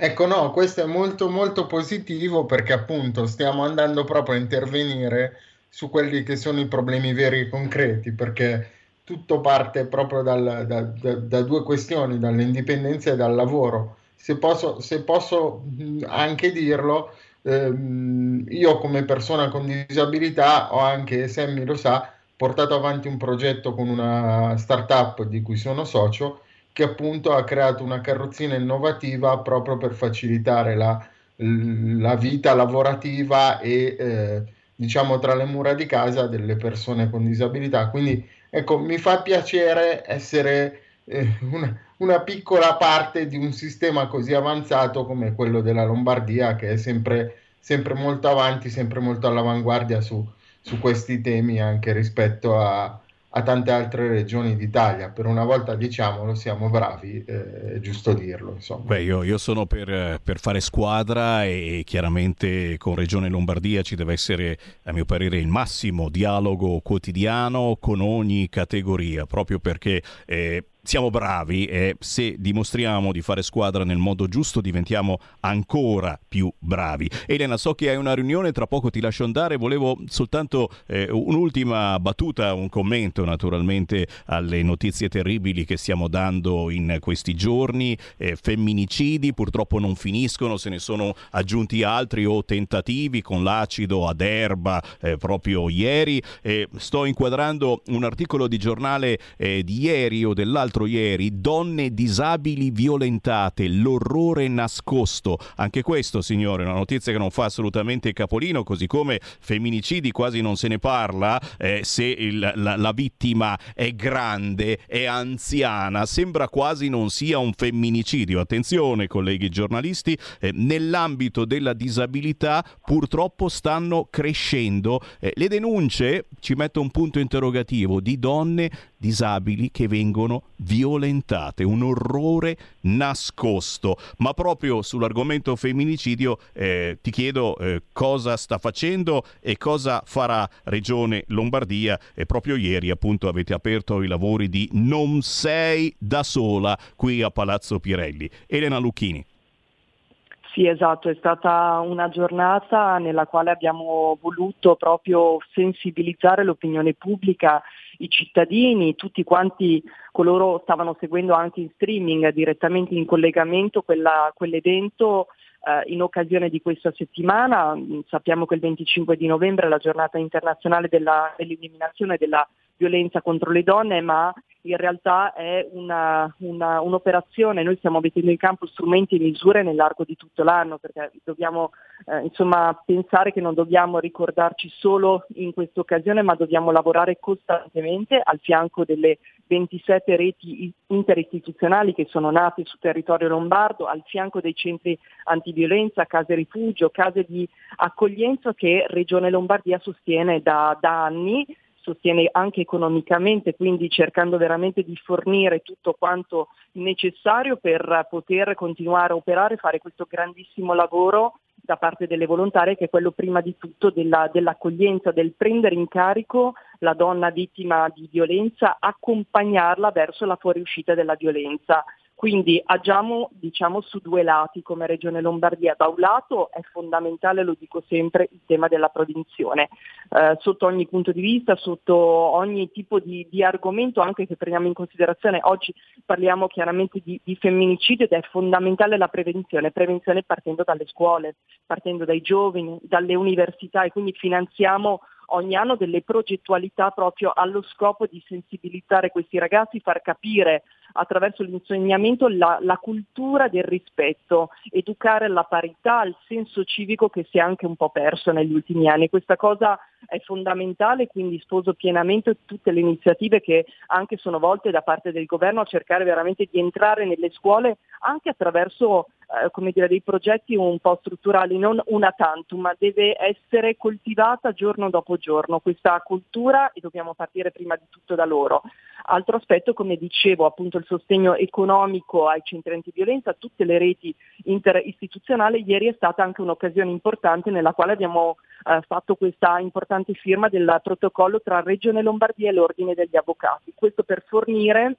[SPEAKER 28] Ecco, no, questo è molto molto positivo perché appunto stiamo andando proprio a intervenire su quelli che sono i problemi veri e concreti, perché tutto parte proprio dal, da, da, da, due questioni, dall'indipendenza e dal lavoro. Se posso, se posso anche dirlo, ehm, io come persona con disabilità ho anche, Sammy lo sa, portato avanti un progetto con una startup di cui sono socio che appunto ha creato una carrozzina innovativa proprio per facilitare la, la vita lavorativa e eh, diciamo tra le mura di casa delle persone con disabilità. Quindi ecco, mi fa piacere essere eh, una, una piccola parte di un sistema così avanzato come quello della Lombardia, che è sempre, sempre molto avanti, sempre molto all'avanguardia su, su questi temi anche rispetto a, a tante altre regioni d'Italia. Per una volta diciamolo, siamo bravi, eh, è giusto dirlo. Insomma.
[SPEAKER 2] Beh, io, io sono per, per, fare squadra e chiaramente con Regione Lombardia ci deve essere, a mio parere, il massimo dialogo quotidiano con ogni categoria, proprio perché... Eh, siamo bravi e se dimostriamo di fare squadra nel modo giusto diventiamo ancora più bravi. Elena, so che hai una riunione, tra poco ti lascio andare, volevo soltanto eh, un'ultima battuta, un commento naturalmente alle notizie terribili che stiamo dando in questi giorni, eh, femminicidi purtroppo non finiscono, se ne sono aggiunti altri o tentativi con l'acido ad erba eh, proprio ieri. sto inquadrando un articolo di giornale eh, di ieri o dell'altro l'altro ieri, donne disabili violentate, l'orrore nascosto. Anche questo, signore, una notizia che non fa assolutamente capolino, così come femminicidi quasi non se ne parla eh, se il, la, la, vittima è grande, è anziana, sembra quasi non sia un femminicidio. Attenzione, colleghi giornalisti, eh, nell'ambito della disabilità purtroppo stanno crescendo eh, le denunce, ci metto un punto interrogativo, di donne disabili che vengono violentate, un orrore nascosto. Ma proprio sull'argomento femminicidio eh, ti chiedo eh, cosa sta facendo e cosa farà Regione Lombardia. E proprio ieri appunto avete aperto i lavori di Non sei da sola qui a Palazzo Pirelli. Elena Lucchini.
[SPEAKER 27] Sì, esatto, è stata una giornata nella quale abbiamo voluto proprio sensibilizzare l'opinione pubblica, i cittadini, tutti quanti coloro stavano seguendo anche in streaming direttamente in collegamento quella, quell'evento eh, in occasione di questa settimana. Sappiamo che il 25 di novembre è la giornata internazionale della, dell'eliminazione della violenza contro le donne, ma in realtà è una, una, un'operazione, noi stiamo mettendo in campo strumenti e misure nell'arco di tutto l'anno, perché dobbiamo eh, insomma, pensare che non dobbiamo ricordarci solo in questa occasione, ma dobbiamo lavorare costantemente al fianco delle 27 reti interistituzionali che sono nate sul territorio lombardo, al fianco dei centri antiviolenza, case rifugio, case di accoglienza che Regione Lombardia sostiene da, da anni sostiene anche economicamente, quindi cercando veramente di fornire tutto quanto necessario per poter continuare a operare fare questo grandissimo lavoro da parte delle volontarie che è quello prima di tutto della, dell'accoglienza, del prendere in carico la donna vittima di violenza, accompagnarla verso la fuoriuscita della violenza. Quindi agiamo diciamo, su due lati come Regione Lombardia. Da un lato è fondamentale, lo dico sempre, il tema della prevenzione, eh, sotto ogni punto di vista, sotto ogni tipo di, di, argomento, anche che prendiamo in considerazione. Oggi parliamo chiaramente di, di femminicidio ed è fondamentale la prevenzione, prevenzione partendo dalle scuole, partendo dai giovani, dalle università e quindi finanziamo ogni anno delle progettualità proprio allo scopo di sensibilizzare questi ragazzi, far capire attraverso l'insegnamento la, la cultura del rispetto, educare alla parità, al senso civico che si è anche un po' perso negli ultimi anni. Questa cosa è fondamentale, quindi sposo pienamente tutte le iniziative che anche sono volte da parte del governo a cercare veramente di entrare nelle scuole anche attraverso eh, come dire, dei progetti un po' strutturali, non una tantum, ma deve essere coltivata giorno dopo giorno questa cultura e dobbiamo partire prima di tutto da loro. Altro aspetto, come dicevo, appunto il sostegno economico ai centri antiviolenza, a tutte le reti interistituzionali, ieri è stata anche un'occasione importante nella quale abbiamo eh, fatto questa importante firma del protocollo tra Regione Lombardia e l'Ordine degli Avvocati. Questo per fornire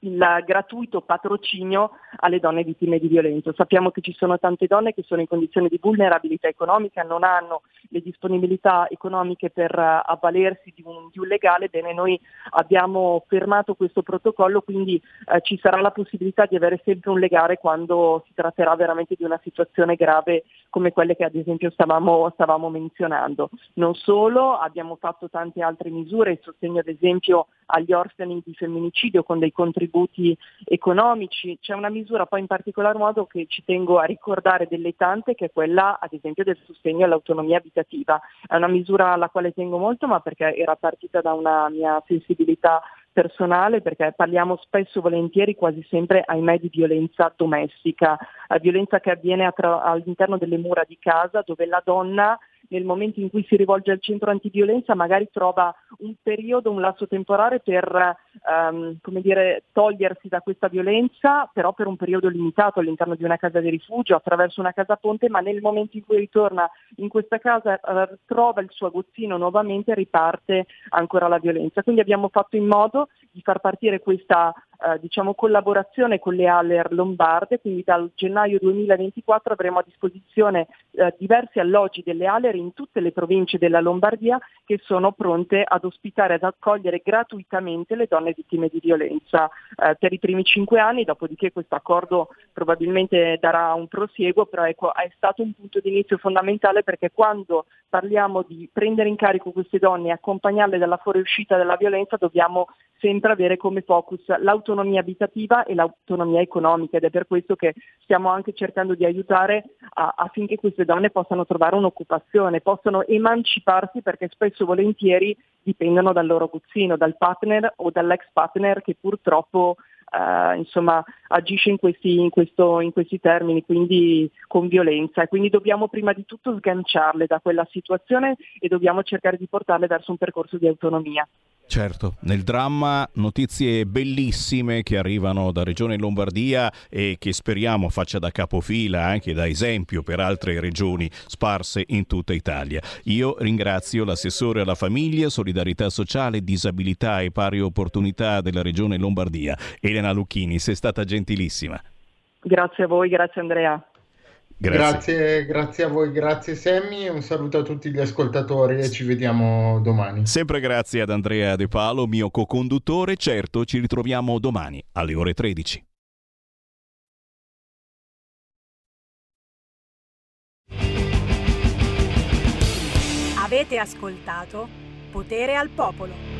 [SPEAKER 27] il gratuito patrocinio alle donne vittime di violenza. Sappiamo che ci sono tante donne che sono in condizioni di vulnerabilità economica, non hanno le disponibilità economiche per uh, avvalersi di un, di un, legale, bene noi abbiamo fermato questo protocollo, quindi uh, ci sarà la possibilità di avere sempre un legale quando si tratterà veramente di una situazione grave come quelle che ad esempio stavamo, stavamo menzionando. Non solo, abbiamo fatto tante altre misure, il sostegno ad esempio agli orfani di femminicidio con dei contributi economici. C'è una misura poi in particolar modo che ci tengo a ricordare delle tante che è quella ad esempio del sostegno all'autonomia abitativa. È una misura alla quale tengo molto ma perché era partita da una mia sensibilità personale perché parliamo spesso volentieri quasi sempre ahimè di violenza domestica, violenza che avviene attra- all'interno delle mura di casa dove la donna nel momento in cui si rivolge al centro antiviolenza magari trova un periodo, un lasso temporale per um, come dire, togliersi da questa violenza, però per un periodo limitato all'interno di una casa di rifugio, attraverso una casa ponte, ma nel momento in cui ritorna in questa casa uh, trova il suo agozzino nuovamente e riparte ancora la violenza. Quindi abbiamo fatto in modo di far partire questa eh, diciamo, collaborazione con le ALER lombarde, quindi dal gennaio 2024 avremo a disposizione eh, diversi alloggi delle ALER in tutte le province della Lombardia che sono pronte ad ospitare, ad accogliere gratuitamente le donne vittime di violenza eh, per i primi cinque anni, dopodiché questo accordo probabilmente darà un prosieguo, però ecco, è stato un punto di inizio fondamentale perché quando parliamo di prendere in carico queste donne e accompagnarle dalla fuoriuscita della violenza dobbiamo sempre avere come focus l'autonomia abitativa e l'autonomia economica ed è per questo che stiamo anche cercando di aiutare a, affinché queste donne possano trovare un'occupazione, possano emanciparsi perché spesso e volentieri dipendono dal loro guzzino, dal partner o dall'ex partner che purtroppo Uh, insomma, agisce in questi, in, questo, in questi, termini, quindi con violenza. E quindi dobbiamo prima di tutto sganciarle da quella situazione e dobbiamo cercare di portarle verso un percorso di autonomia.
[SPEAKER 26] Certo, nel dramma notizie bellissime che arrivano da Regione Lombardia e che speriamo faccia da capofila, anche da esempio per altre regioni sparse in tutta Italia. Io ringrazio l'assessore alla famiglia, solidarietà sociale, disabilità e pari opportunità della Regione Lombardia, Elena Lucchini, sei stata gentilissima.
[SPEAKER 27] Grazie a voi, grazie Andrea.
[SPEAKER 2] Grazie.
[SPEAKER 28] Grazie, grazie a voi, grazie Sammy, un saluto a tutti gli ascoltatori e ci vediamo domani.
[SPEAKER 2] Sempre grazie ad Andrea De Palo, mio co-conduttore. Certo, ci ritroviamo domani alle ore 13.
[SPEAKER 29] Avete ascoltato Potere al Popolo.